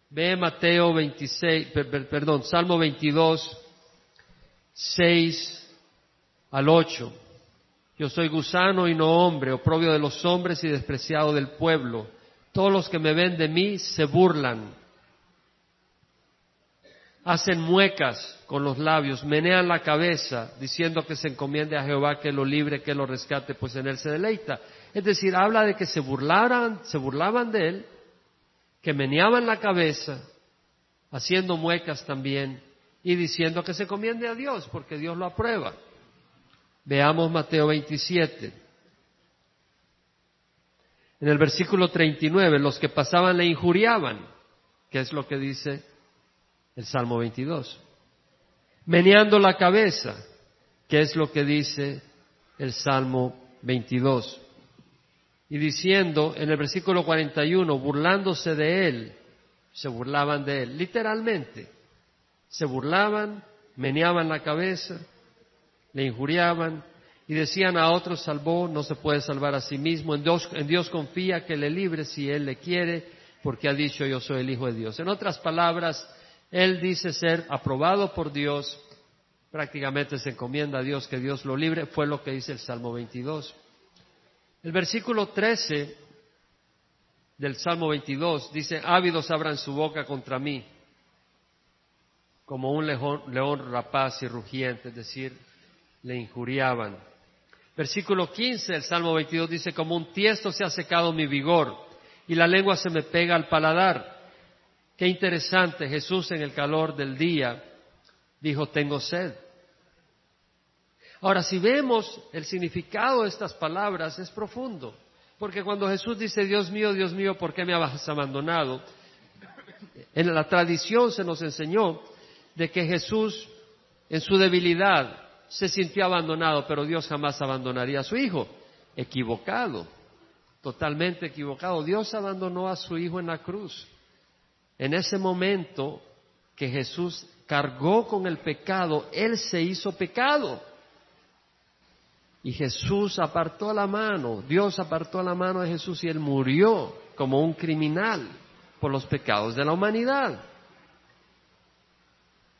Ve Mateo 26, perdón, Salmo 22, 6 al 8. Yo soy gusano y no hombre, oprobio de los hombres y despreciado del pueblo. Todos los que me ven de mí se burlan hacen muecas con los labios, menean la cabeza, diciendo que se encomiende a Jehová, que lo libre, que lo rescate, pues en él se deleita. Es decir, habla de que se burlaran, se burlaban de él, que meneaban la cabeza, haciendo muecas también, y diciendo que se encomiende a Dios, porque Dios lo aprueba. Veamos Mateo 27. En el versículo 39, los que pasaban le injuriaban, que es lo que dice el Salmo 22. Meneando la cabeza, que es lo que dice el Salmo 22. Y diciendo en el versículo 41, burlándose de él, se burlaban de él, literalmente, se burlaban, meneaban la cabeza, le injuriaban y decían a otros, salvó, no se puede salvar a sí mismo, en Dios, en Dios confía que le libre si él le quiere, porque ha dicho yo soy el Hijo de Dios. En otras palabras, él dice ser aprobado por Dios, prácticamente se encomienda a Dios que Dios lo libre, fue lo que dice el Salmo 22. El versículo 13 del Salmo 22 dice, ávidos abran su boca contra mí, como un león, rapaz y rugiente, es decir, le injuriaban. Versículo 15 del Salmo 22 dice, como un tiesto se ha secado mi vigor y la lengua se me pega al paladar. Qué interesante, Jesús en el calor del día dijo, tengo sed. Ahora, si vemos el significado de estas palabras, es profundo. Porque cuando Jesús dice, Dios mío, Dios mío, ¿por qué me has abandonado? En la tradición se nos enseñó de que Jesús, en su debilidad, se sintió abandonado, pero Dios jamás abandonaría a su hijo. Equivocado, totalmente equivocado. Dios abandonó a su hijo en la cruz. En ese momento que Jesús cargó con el pecado, Él se hizo pecado. Y Jesús apartó la mano, Dios apartó la mano de Jesús y Él murió como un criminal por los pecados de la humanidad.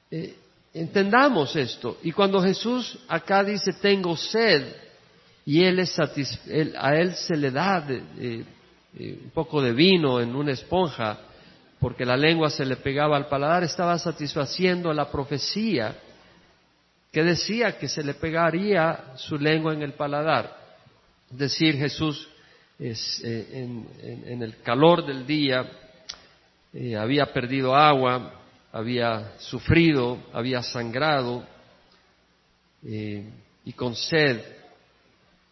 Eh, entendamos esto. Y cuando Jesús acá dice, tengo sed, y él es a Él se le da eh, un poco de vino en una esponja, porque la lengua se le pegaba al paladar, estaba satisfaciendo la profecía que decía que se le pegaría su lengua en el paladar. Es decir, Jesús eh, en, el calor del día eh, había perdido agua, había sufrido, había sangrado eh, y con sed,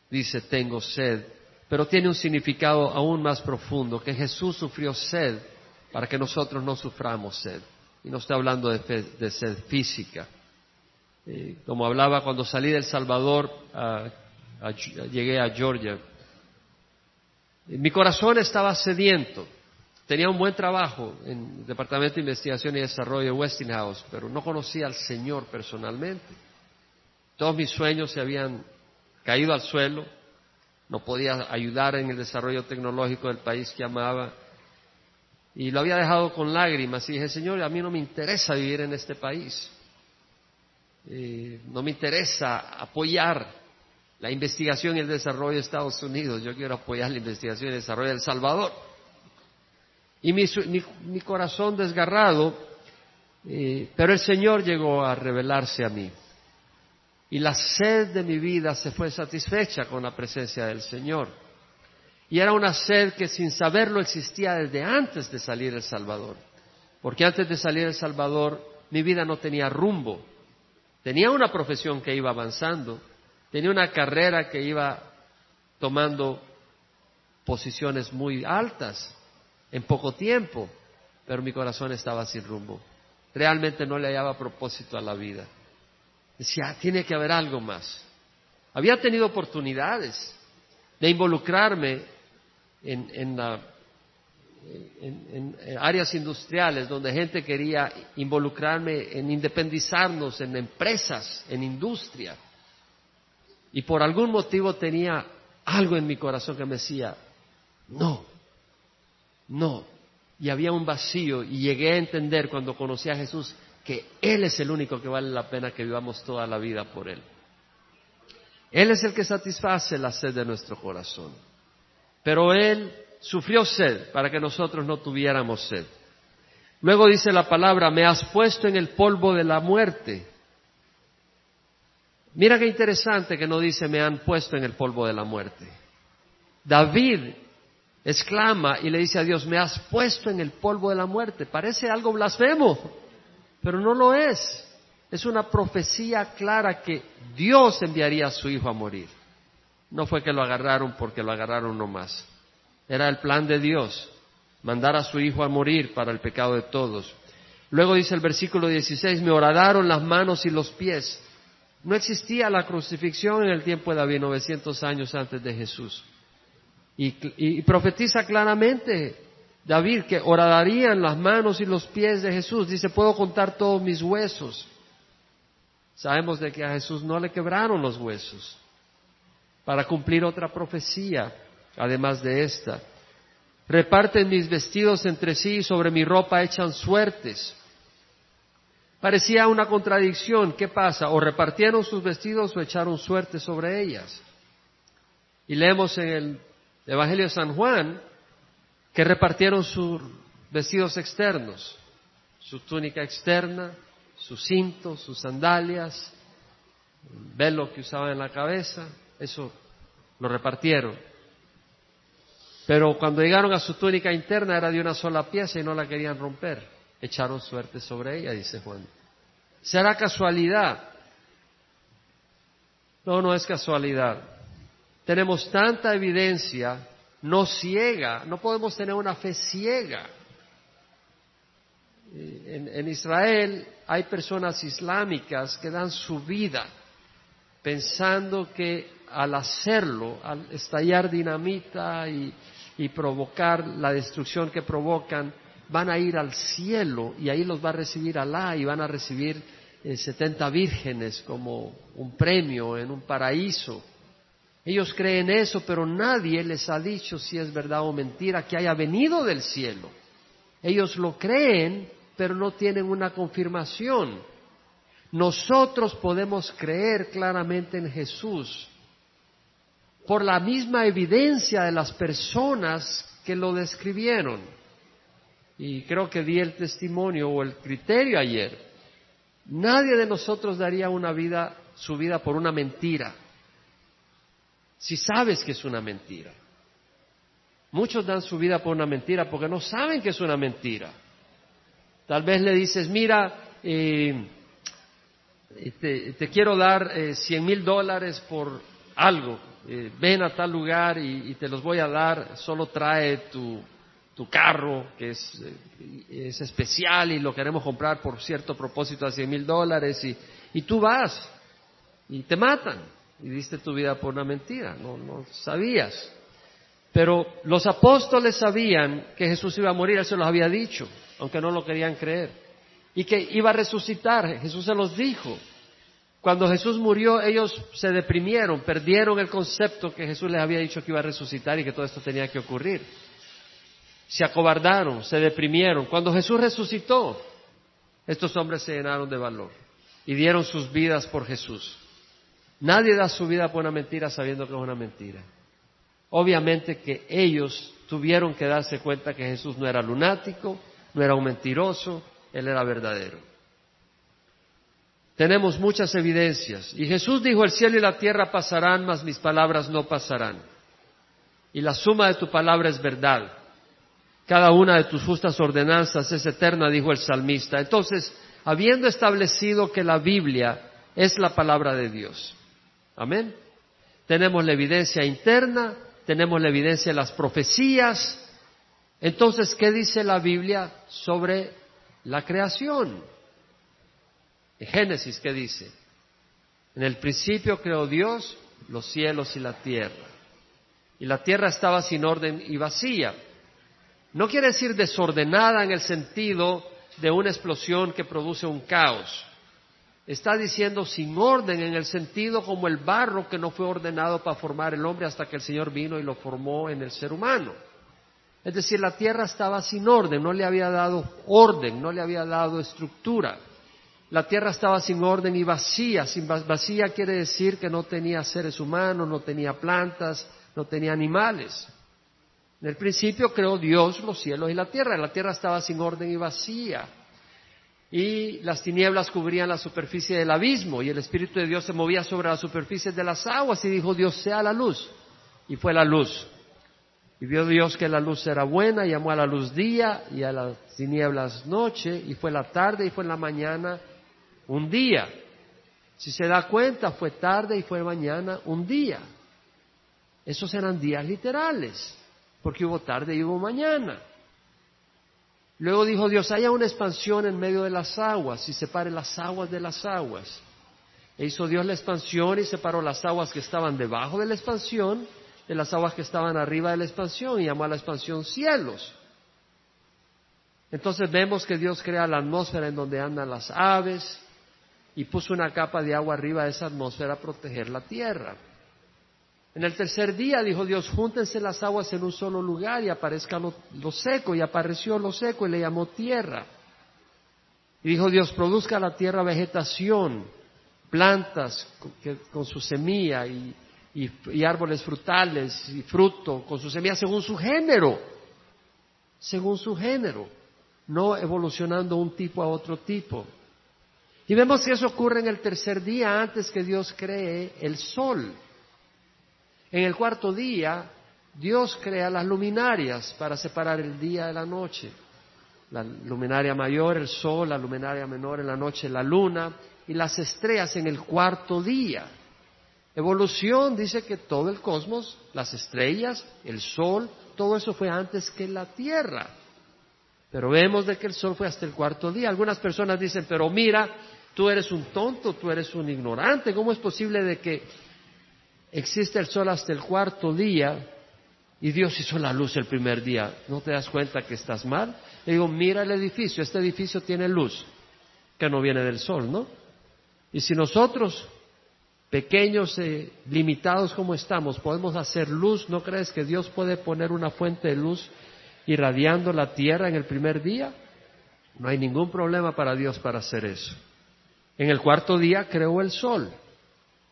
dice, tengo sed. Pero tiene un significado aún más profundo, que Jesús sufrió sed para que nosotros no suframos sed. Y no estoy hablando de sed física, como hablaba cuando salí del Salvador, llegué a Georgia. Mi corazón estaba sediento. Tenía un buen trabajo en el Departamento de Investigación y Desarrollo de Westinghouse, pero no conocía al Señor personalmente. Todos mis sueños se habían caído al suelo. No podía ayudar en el desarrollo tecnológico del país que amaba. Y lo había dejado con lágrimas y dije, Señor, a mí no me interesa vivir en este país. Eh, no me interesa apoyar la investigación y el desarrollo de Estados Unidos, yo quiero apoyar la investigación y el desarrollo de El Salvador. Y mi, corazón desgarrado, eh, pero el Señor llegó a revelarse a mí. Y la sed de mi vida se fue satisfecha con la presencia del Señor. Y era una sed que sin saberlo existía desde antes de salir El Salvador. Porque antes de salir El Salvador mi vida no tenía rumbo. Tenía una profesión que iba avanzando, tenía una carrera que iba tomando posiciones muy altas en poco tiempo, pero mi corazón estaba sin rumbo. Realmente no le hallaba propósito a la vida. Decía, tiene que haber algo más. Había tenido oportunidades de involucrarme en, en la en, áreas industriales donde gente quería involucrarme en independizarnos en empresas, en industria. Y por algún motivo tenía algo en mi corazón que me decía, no, no. Y había un vacío y llegué a entender cuando conocí a Jesús que Él es el único que vale la pena que vivamos toda la vida por Él. Él es el que satisface la sed de nuestro corazón. Pero Él sufrió sed para que nosotros no tuviéramos sed. Luego dice la palabra, me has puesto en el polvo de la muerte. Mira qué interesante que no dice me han puesto en el polvo de la muerte. David exclama y le dice a Dios, me has puesto en el polvo de la muerte. Parece algo blasfemo, pero no lo es. Es una profecía clara que Dios enviaría a su hijo a morir. No fue que lo agarraron porque lo agarraron nomás. Era el plan de Dios, mandar a su Hijo a morir para el pecado de todos. Luego dice el versículo 16, me horadaron las manos y los pies. No existía la crucifixión en el tiempo de David, 900 años antes de Jesús. Y, profetiza claramente David que horadarían las manos y los pies de Jesús. Dice, puedo contar todos mis huesos. Sabemos de que a Jesús no le quebraron los huesos para cumplir otra profecía además de esta. Reparten mis vestidos entre sí y sobre mi ropa echan suertes. Parecía una contradicción. ¿Qué pasa? O repartieron sus vestidos o echaron suertes sobre ellas. Y leemos en el Evangelio de San Juan que repartieron sus vestidos externos, su túnica externa, su cinto, sus sandalias, el velo que usaban en la cabeza, eso lo repartieron. Pero cuando llegaron a su túnica interna era de una sola pieza y no la querían romper. Echaron suerte sobre ella, dice Juan. ¿Será casualidad? No, no es casualidad. Tenemos tanta evidencia, no ciega, no podemos tener una fe ciega. En, en, Israel hay personas islámicas que dan su vida pensando que al hacerlo, al estallar dinamita y, provocar la destrucción que provocan, van a ir al cielo y ahí los va a recibir Alá y van a recibir eh, setenta vírgenes como un premio en un paraíso. Ellos creen eso, pero nadie les ha dicho si es verdad o mentira que haya venido del cielo. Ellos lo creen, pero no tienen una confirmación. Nosotros podemos creer claramente en Jesús por la misma evidencia de las personas que lo describieron. Y creo que di el testimonio o el criterio ayer. Nadie de nosotros daría una vida, su vida por una mentira. Si sabes que es una mentira. Muchos dan su vida por una mentira porque no saben que es una mentira. Tal vez le dices, mira, eh, te, quiero dar eh, cien mil dólares por algo, eh, ven a tal lugar y, te los voy a dar, solo trae tu, tu carro que es, eh, es, especial y lo queremos comprar por cierto propósito a cien mil dólares y, y tú vas y te matan y diste tu vida por una mentira, no, no sabías. Pero los apóstoles sabían que Jesús iba a morir, Él se los había dicho, aunque no lo querían creer, y que iba a resucitar, Jesús se los dijo. Cuando Jesús murió, ellos se deprimieron, perdieron el concepto que Jesús les había dicho que iba a resucitar y que todo esto tenía que ocurrir. Se acobardaron, se deprimieron. Cuando Jesús resucitó, estos hombres se llenaron de valor y dieron sus vidas por Jesús. Nadie da su vida por una mentira sabiendo que es una mentira. Obviamente que ellos tuvieron que darse cuenta que Jesús no era lunático, no era un mentiroso, Él era verdadero. Tenemos muchas evidencias. Y Jesús dijo, el cielo y la tierra pasarán, mas mis palabras no pasarán. Y la suma de tu palabra es verdad. Cada una de tus justas ordenanzas es eterna, dijo el salmista. Entonces, habiendo establecido que la Biblia es la palabra de Dios. Amén. Tenemos la evidencia interna, tenemos la evidencia de las profecías. Entonces, ¿qué dice la Biblia sobre la creación? En Génesis, ¿qué dice? En el principio creó Dios los cielos y la tierra. Y la tierra estaba sin orden y vacía. No quiere decir desordenada en el sentido de una explosión que produce un caos. Está diciendo sin orden en el sentido como el barro que no fue ordenado para formar el hombre hasta que el Señor vino y lo formó en el ser humano. Es decir, la tierra estaba sin orden, no le había dado orden, no le había dado estructura. La tierra estaba sin orden y vacía. Sin vacía quiere decir que no tenía seres humanos, no tenía plantas, no tenía animales. En el principio creó Dios los cielos y la tierra. La tierra estaba sin orden y vacía. Y las tinieblas cubrían la superficie del abismo y el Espíritu de Dios se movía sobre la superficie de las aguas y dijo Dios sea la luz. Y fue la luz. Y vio Dios que la luz era buena llamó a la luz día y a las tinieblas noche y fue la tarde y fue la mañana un día. Si se da cuenta, fue tarde y fue mañana un día. Esos eran días literales, porque hubo tarde y hubo mañana. Luego dijo Dios, haya una expansión en medio de las aguas y separe las aguas de las aguas. E hizo Dios la expansión y separó las aguas que estaban debajo de la expansión de las aguas que estaban arriba de la expansión y llamó a la expansión cielos. Entonces vemos que Dios crea la atmósfera en donde andan las aves, y puso una capa de agua arriba de esa atmósfera a proteger la tierra. En el tercer día dijo Dios, júntense las aguas en un solo lugar y aparezca lo, seco, y apareció lo seco y le llamó tierra. Y dijo Dios, produzca la tierra vegetación, plantas con, su semilla y, y, árboles frutales y fruto con su semilla según su género. según su género, no evolucionando un tipo a otro tipo. Y vemos que eso ocurre en el tercer día antes que Dios cree el sol. En el cuarto día, Dios crea las luminarias para separar el día de la noche. La luminaria mayor, el sol, la luminaria menor en la noche, la luna, y las estrellas en el cuarto día. Evolución dice que todo el cosmos, las estrellas, el sol, todo eso fue antes que la Tierra. Pero vemos de que el sol fue hasta el cuarto día. Algunas personas dicen, pero mira, tú eres un tonto, tú eres un ignorante, ¿cómo es posible de que existe el sol hasta el cuarto día y Dios hizo la luz el primer día? ¿No te das cuenta que estás mal? Le digo, mira el edificio, este edificio tiene luz, que no viene del sol, ¿no? Y si nosotros, pequeños, eh, limitados como estamos, podemos hacer luz, ¿no crees que Dios puede poner una fuente de luz irradiando la tierra en el primer día? No hay ningún problema para Dios para hacer eso. En el cuarto día creó el sol,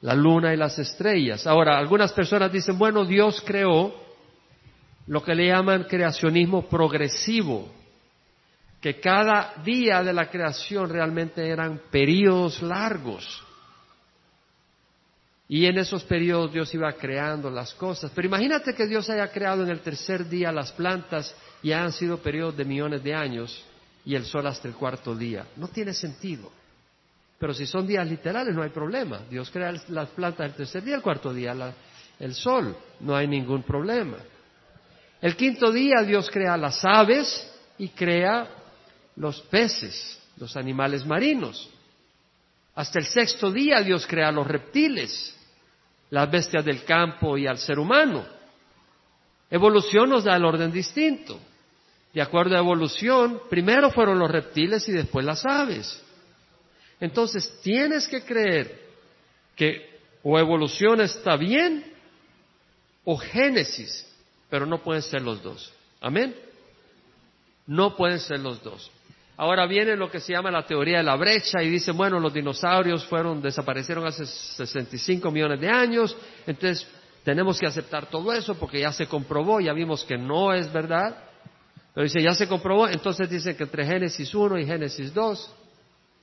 la luna y las estrellas. Ahora, algunas personas dicen, bueno, Dios creó lo que le llaman creacionismo progresivo que cada día de la creación realmente eran periodos largos. Y en esos periodos Dios iba creando las cosas. Pero imagínate que Dios haya creado en el tercer día las plantas y han sido periodos de millones de años y el sol hasta el cuarto día. No tiene sentido. Pero si son días literales no hay problema. Dios crea las plantas el tercer día, el cuarto día el sol. No hay ningún problema. El quinto día Dios crea las aves y crea los peces, los animales marinos. Hasta el sexto día Dios crea los reptiles, las bestias del campo y al ser humano. Evolución nos da el orden distinto. De acuerdo a evolución, primero fueron los reptiles y después las aves. Entonces, tienes que creer que o evolución está bien o génesis, pero no pueden ser los dos. Amén. No pueden ser los dos. Ahora viene lo que se llama la teoría de la brecha y dice, bueno, los dinosaurios fueron, desaparecieron hace 65 millones de años, entonces tenemos que aceptar todo eso porque ya se comprobó, ya vimos que no es verdad. Pero dice, ya se comprobó, entonces dice que entre Génesis 1 y Génesis 2,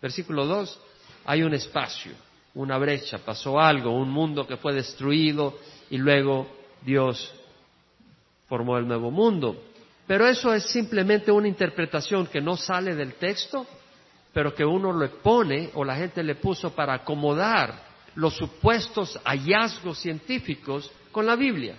versículo 2, hay un espacio, una brecha, pasó algo, un mundo que fue destruido y luego Dios formó el nuevo mundo. Pero eso es simplemente una interpretación que no sale del texto, pero que uno le pone o la gente le puso para acomodar los supuestos hallazgos científicos con la Biblia.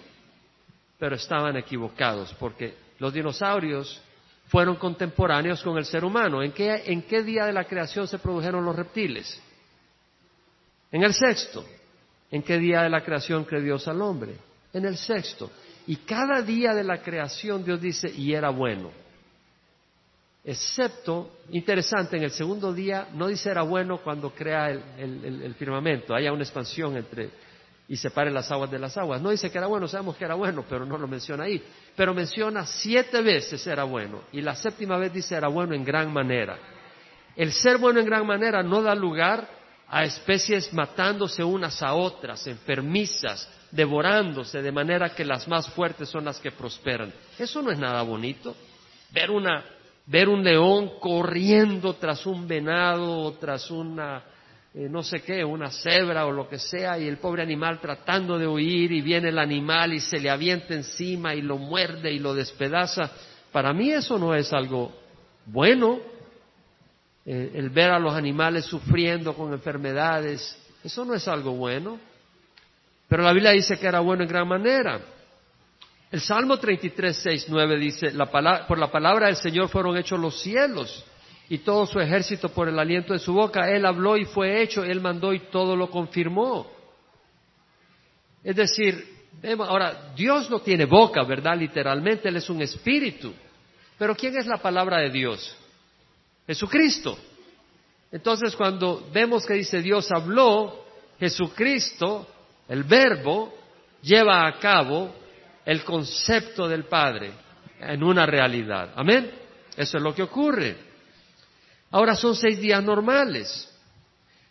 Pero estaban equivocados porque los dinosaurios fueron contemporáneos con el ser humano. ¿En qué, ¿En qué día de la creación se produjeron los reptiles? En el sexto. ¿En qué día de la creación creó Dios al hombre? En el sexto. Y cada día de la creación Dios dice, y era bueno. Excepto, interesante, en el segundo día no dice era bueno cuando crea el, firmamento, haya una expansión entre y separe las aguas de las aguas. No dice que era bueno, sabemos que era bueno, pero no lo menciona ahí. Pero menciona siete veces era bueno y la séptima vez dice era bueno en gran manera. El ser bueno en gran manera no da lugar a especies matándose unas a otras, enfermizas, devorándose, de manera que las más fuertes son las que prosperan. Eso no es nada bonito. Ver una, ver un león corriendo tras un venado, tras una, eh, no sé qué, una cebra o lo que sea, y el pobre animal tratando de huir, y viene el animal y se le avienta encima y lo muerde y lo despedaza. Para mí eso no es algo bueno. Eh, el ver a los animales sufriendo con enfermedades, eso no es algo bueno. Pero la Biblia dice que era bueno en gran manera. El Salmo 33, 6, 9 dice, por la palabra del Señor fueron hechos los cielos y todo su ejército por el aliento de su boca. Él habló y fue hecho, Él mandó y todo lo confirmó. Es decir, ahora, Dios no tiene boca, ¿verdad? Literalmente, Él es un espíritu. Pero ¿quién es la palabra de Dios? Jesucristo. Entonces, cuando vemos que dice Dios habló, Jesucristo el verbo lleva a cabo el concepto del Padre en una realidad. Amén. Eso es lo que ocurre. Ahora son seis días normales.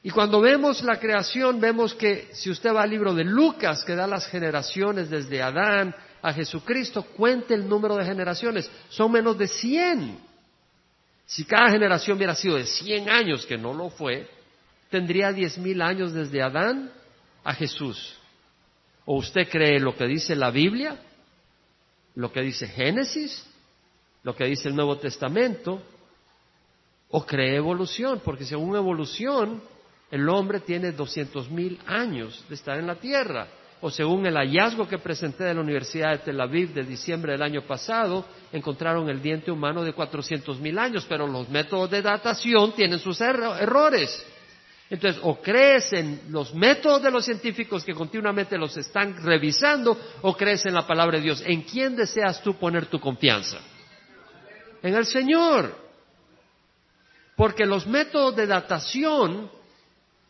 Y cuando vemos la creación, vemos que si usted va al libro de Lucas, que da las generaciones desde Adán a Jesucristo, cuente el número de generaciones. Son menos de 100. Si cada generación hubiera sido de 100 años, que no lo fue, tendría diez mil años desde Adán a Jesús. ¿O usted cree lo que dice la Biblia? ¿Lo que dice Génesis? ¿Lo que dice el Nuevo Testamento? ¿O cree evolución? Porque según evolución, el hombre tiene doscientos mil años de estar en la tierra. O según el hallazgo que presenté de la Universidad de Tel Aviv de diciembre del año pasado, encontraron el diente humano de cuatrocientos mil años, pero los métodos de datación tienen sus errores. Entonces, o crees en los métodos de los científicos que continuamente los están revisando, o crees en la palabra de Dios. ¿En quién deseas tú poner tu confianza? En el Señor. Porque los métodos de datación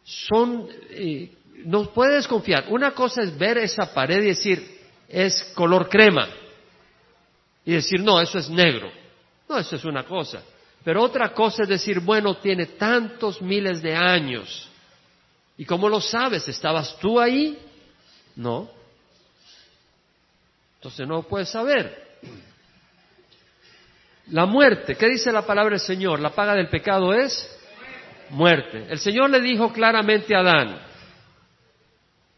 son, eh, no puedes confiar. Una cosa es ver esa pared y decir, es color crema. Y decir, no, eso es negro. No, eso es una cosa. Pero otra cosa es decir, bueno, tiene tantos miles de años. ¿Y cómo lo sabes? ¿Estabas tú ahí? No. Entonces no puedes saber. La muerte, ¿qué dice la palabra del Señor? La paga del pecado es muerte. El Señor le dijo claramente a Adán,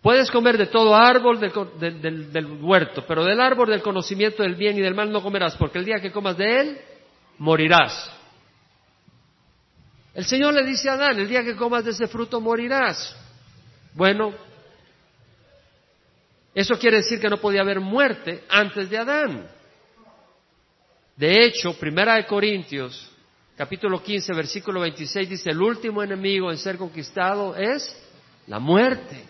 puedes comer de todo árbol del, del huerto, pero del árbol del conocimiento del bien y del mal no comerás, porque el día que comas de él, morirás. El Señor le dice a Adán, el día que comas de ese fruto morirás. Bueno, eso quiere decir que no podía haber muerte antes de Adán. De hecho, Primera de Corintios, capítulo 15, versículo 26 dice, el último enemigo en ser conquistado es la muerte.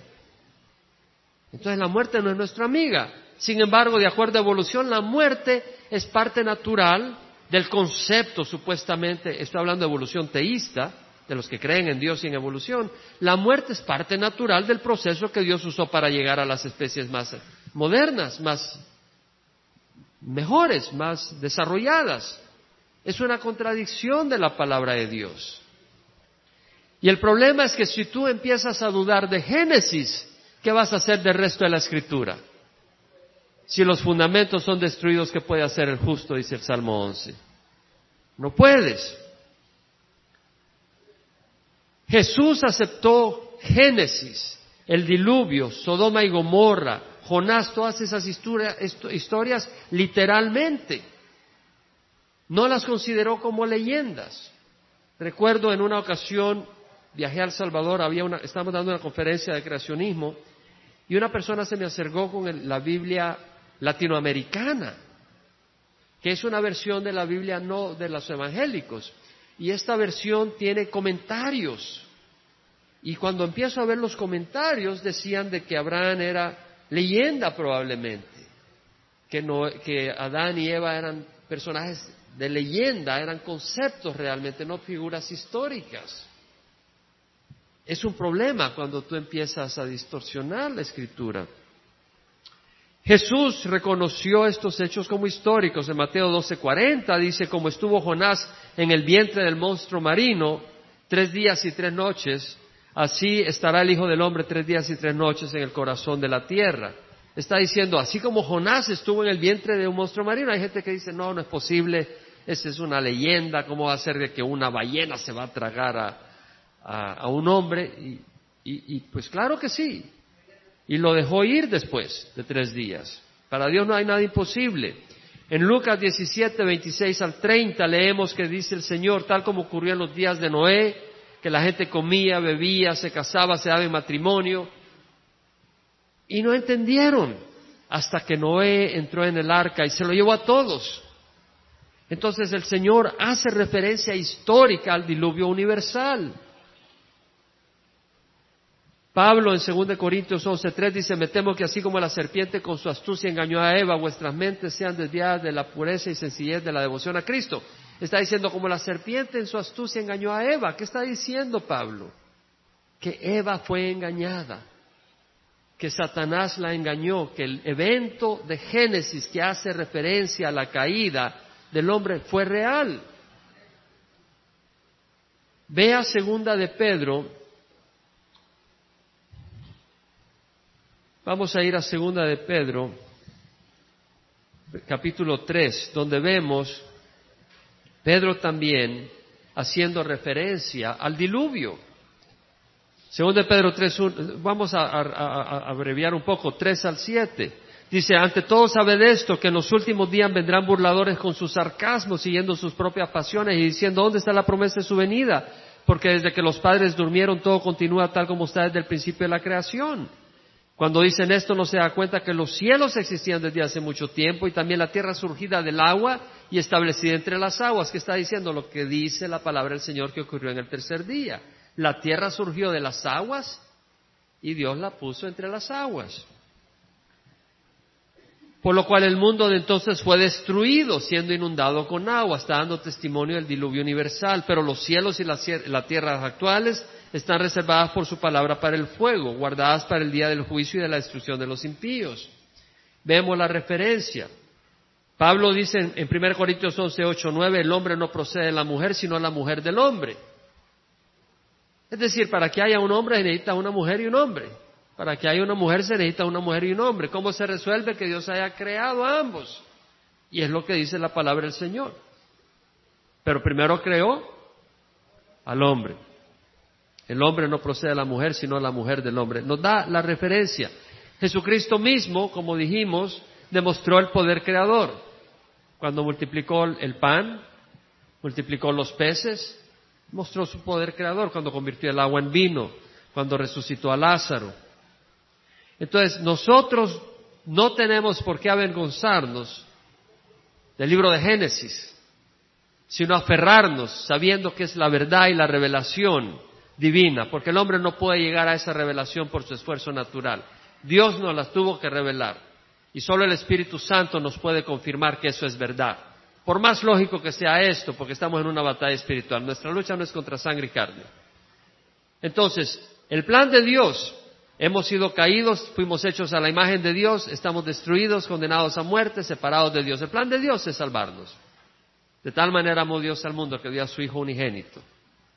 Entonces la muerte no es nuestra amiga. Sin embargo, de acuerdo a evolución, la muerte es parte natural del concepto supuestamente, estoy hablando de evolución teísta, de los que creen en Dios y en evolución, la muerte es parte natural del proceso que Dios usó para llegar a las especies más modernas, más mejores, más desarrolladas. Es una contradicción de la palabra de Dios. Y el problema es que si tú empiezas a dudar de Génesis, ¿qué vas a hacer del resto de la escritura? Si los fundamentos son destruidos, ¿qué puede hacer el justo? Dice el Salmo 11. No puedes. Jesús aceptó Génesis, el diluvio, Sodoma y Gomorra, Jonás, todas esas historias literalmente. No las consideró como leyendas. Recuerdo en una ocasión viajé a El Salvador, había una, estábamos dando una conferencia de creacionismo y una persona se me acercó con la Biblia latinoamericana, que es una versión de la Biblia no de los evangélicos. Y esta versión tiene comentarios. Y cuando empiezo a ver los comentarios, decían de que Abraham era leyenda probablemente, que, no, que Adán y Eva eran personajes de leyenda, eran conceptos realmente, no figuras históricas. Es un problema cuando tú empiezas a distorsionar la escritura. Jesús reconoció estos hechos como históricos. En Mateo 12:40 dice, como estuvo Jonás en el vientre del monstruo marino tres días y tres noches, así estará el Hijo del Hombre tres días y tres noches en el corazón de la tierra. Está diciendo, así como Jonás estuvo en el vientre de un monstruo marino, hay gente que dice, no, no es posible, esa es una leyenda, ¿cómo va a ser de que una ballena se va a tragar a, un hombre? y pues claro que sí, y lo dejó ir después de tres días. Para Dios no hay nada imposible. En Lucas 17, 26 al 30 leemos que dice el Señor, tal como ocurrió en los días de Noé, que la gente comía, bebía, se casaba, se daba en matrimonio, y no entendieron hasta que Noé entró en el arca y se lo llevó a todos. Entonces el Señor hace referencia histórica al diluvio universal. Pablo en 2 Corintios 11.3 dice, me temo que así como la serpiente con su astucia engañó a Eva, vuestras mentes sean desviadas de la pureza y sencillez de la devoción a Cristo. Está diciendo como la serpiente en su astucia engañó a Eva. ¿Qué está diciendo Pablo? Que Eva fue engañada, que Satanás la engañó, que el evento de Génesis que hace referencia a la caída del hombre fue real. Vea segunda de Pedro Vamos a ir a segunda de Pedro, capítulo 3, donde vemos Pedro también haciendo referencia al diluvio. Segundo de Pedro 3, vamos a, abreviar un poco, 3 al 7. Dice, ante todo sabed esto, que en los últimos días vendrán burladores con sus sarcasmos, siguiendo sus propias pasiones y diciendo, ¿dónde está la promesa de su venida? Porque desde que los padres durmieron todo continúa tal como está desde el principio de la creación. Cuando dicen esto no se da cuenta que los cielos existían desde hace mucho tiempo y también la tierra surgida del agua y establecida entre las aguas, que está diciendo lo que dice la palabra del Señor que ocurrió en el tercer día. La tierra surgió de las aguas y Dios la puso entre las aguas. Por lo cual el mundo de entonces fue destruido, siendo inundado con agua, está dando testimonio del diluvio universal, pero los cielos y la tierras actuales están reservadas por su palabra para el fuego, guardadas para el día del juicio y de la destrucción de los impíos. Vemos la referencia. Pablo dice en, 1 Corintios 11, 8, 9, el hombre no procede de la mujer, sino la mujer del hombre. Es decir, para que haya un hombre se necesita una mujer y un hombre. Para que haya una mujer se necesita una mujer y un hombre. ¿Cómo se resuelve que Dios haya creado a ambos? Y es lo que dice la palabra del Señor. Pero primero creó al hombre. El hombre no procede de la mujer, sino la mujer del hombre. Nos da la referencia. Jesucristo mismo, como dijimos, demostró el poder creador. Cuando multiplicó el pan, multiplicó los peces, mostró su poder creador cuando convirtió el agua en vino, cuando resucitó a Lázaro. Entonces, nosotros no tenemos por qué avergonzarnos del libro de Génesis, sino aferrarnos sabiendo que es la verdad y la revelación divina, porque el hombre no puede llegar a esa revelación por su esfuerzo natural. Dios nos las tuvo que revelar y solo el Espíritu Santo nos puede confirmar que eso es verdad. Por más lógico que sea esto, porque estamos en una batalla espiritual, nuestra lucha no es contra sangre y carne. Entonces, el plan de Dios, hemos sido caídos, fuimos hechos a la imagen de Dios, estamos destruidos, condenados a muerte, separados de Dios. El plan de Dios es salvarnos. De tal manera amó Dios al mundo que dio a su Hijo unigénito,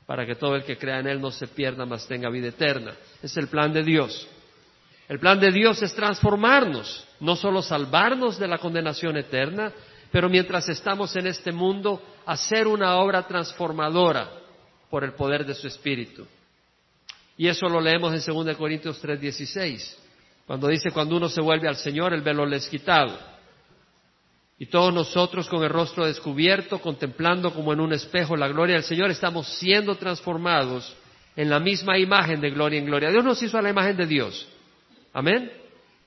para que todo el que crea en Él no se pierda, mas tenga vida eterna. Es el plan de Dios. El plan de Dios es transformarnos, no solo salvarnos de la condenación eterna, pero mientras estamos en este mundo, hacer una obra transformadora por el poder de su Espíritu. Y eso lo leemos en 2 Corintios 3:16, cuando dice, cuando uno se vuelve al Señor, el velo le es quitado. Y todos nosotros con el rostro descubierto, contemplando como en un espejo la gloria del Señor, estamos siendo transformados en la misma imagen de gloria en gloria. Dios nos hizo a la imagen de Dios. Amén.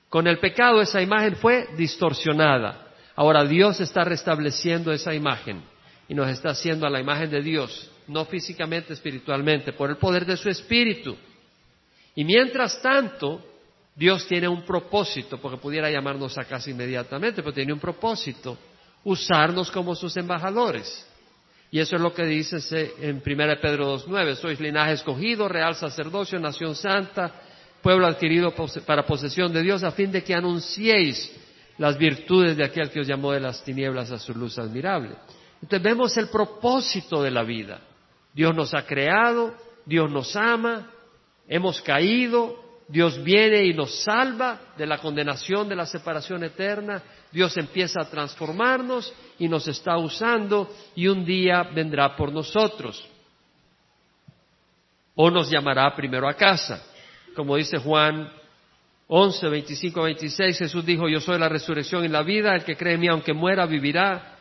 Con el pecado esa imagen fue distorsionada. Ahora Dios está restableciendo esa imagen y nos está haciendo a la imagen de Dios, no físicamente, espiritualmente, por el poder de su Espíritu. Y mientras tanto, Dios tiene un propósito, porque pudiera llamarnos a casa inmediatamente, pero tiene un propósito, usarnos como sus embajadores. Y eso es lo que dice en 1 Pedro 2.9, sois linaje escogido, real sacerdocio, nación santa, pueblo adquirido para posesión de Dios, a fin de que anunciéis las virtudes de aquel que os llamó de las tinieblas a su luz admirable. Entonces vemos el propósito de la vida. Dios nos ha creado, Dios nos ama, hemos caído, Dios viene y nos salva de la condenación de la separación eterna, Dios empieza a transformarnos y nos está usando y un día vendrá por nosotros. O nos llamará primero a casa. Como dice Juan 11, 25, 26, Jesús dijo, yo soy la resurrección y la vida, el que cree en mí aunque muera vivirá,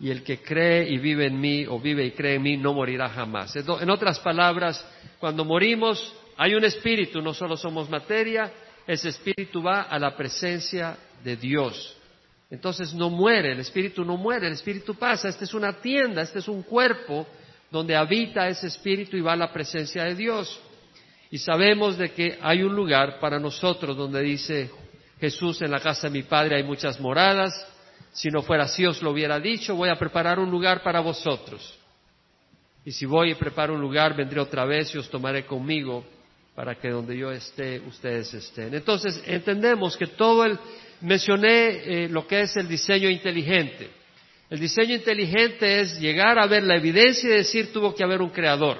y el que cree y vive en mí o vive y cree en mí no morirá jamás. En otras palabras, cuando morimos hay un espíritu, no solo somos materia, ese espíritu va a la presencia de Dios. Entonces no muere, el espíritu no muere, el espíritu pasa, esta es una tienda, este es un cuerpo donde habita ese espíritu y va a la presencia de Dios. Y sabemos de que hay un lugar para nosotros donde dice Jesús, en la casa de mi Padre hay muchas moradas, si no fuera así os lo hubiera dicho, voy a preparar un lugar para vosotros. Y si voy y preparo un lugar, vendré otra vez y os tomaré conmigo para que donde yo esté, ustedes estén. Entonces, entendemos que todo el, mencioné eh, lo que es el diseño inteligente. El diseño inteligente es llegar a ver la evidencia y decir tuvo que haber un creador.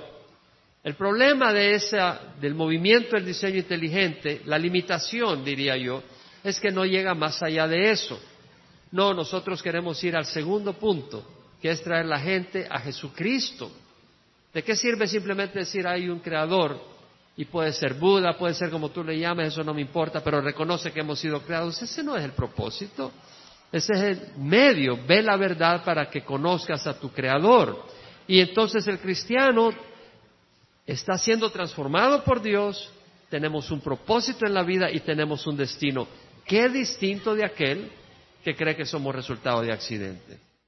El problema de esa, del movimiento del diseño inteligente, la limitación, diría yo, es que no llega más allá de eso. No, nosotros queremos ir al segundo punto, que es traer la gente a Jesucristo. ¿De qué sirve simplemente decir hay un creador? Y puede ser Buda, puede ser como tú le llames, eso no me importa, pero reconoce que hemos sido creados. Ese no es el propósito. Ese es el medio. Ve la verdad para que conozcas a tu creador. Y entonces el cristiano está siendo transformado por Dios, tenemos un propósito en la vida y tenemos un destino. Qué distinto de aquel que cree que somos resultado de accidente.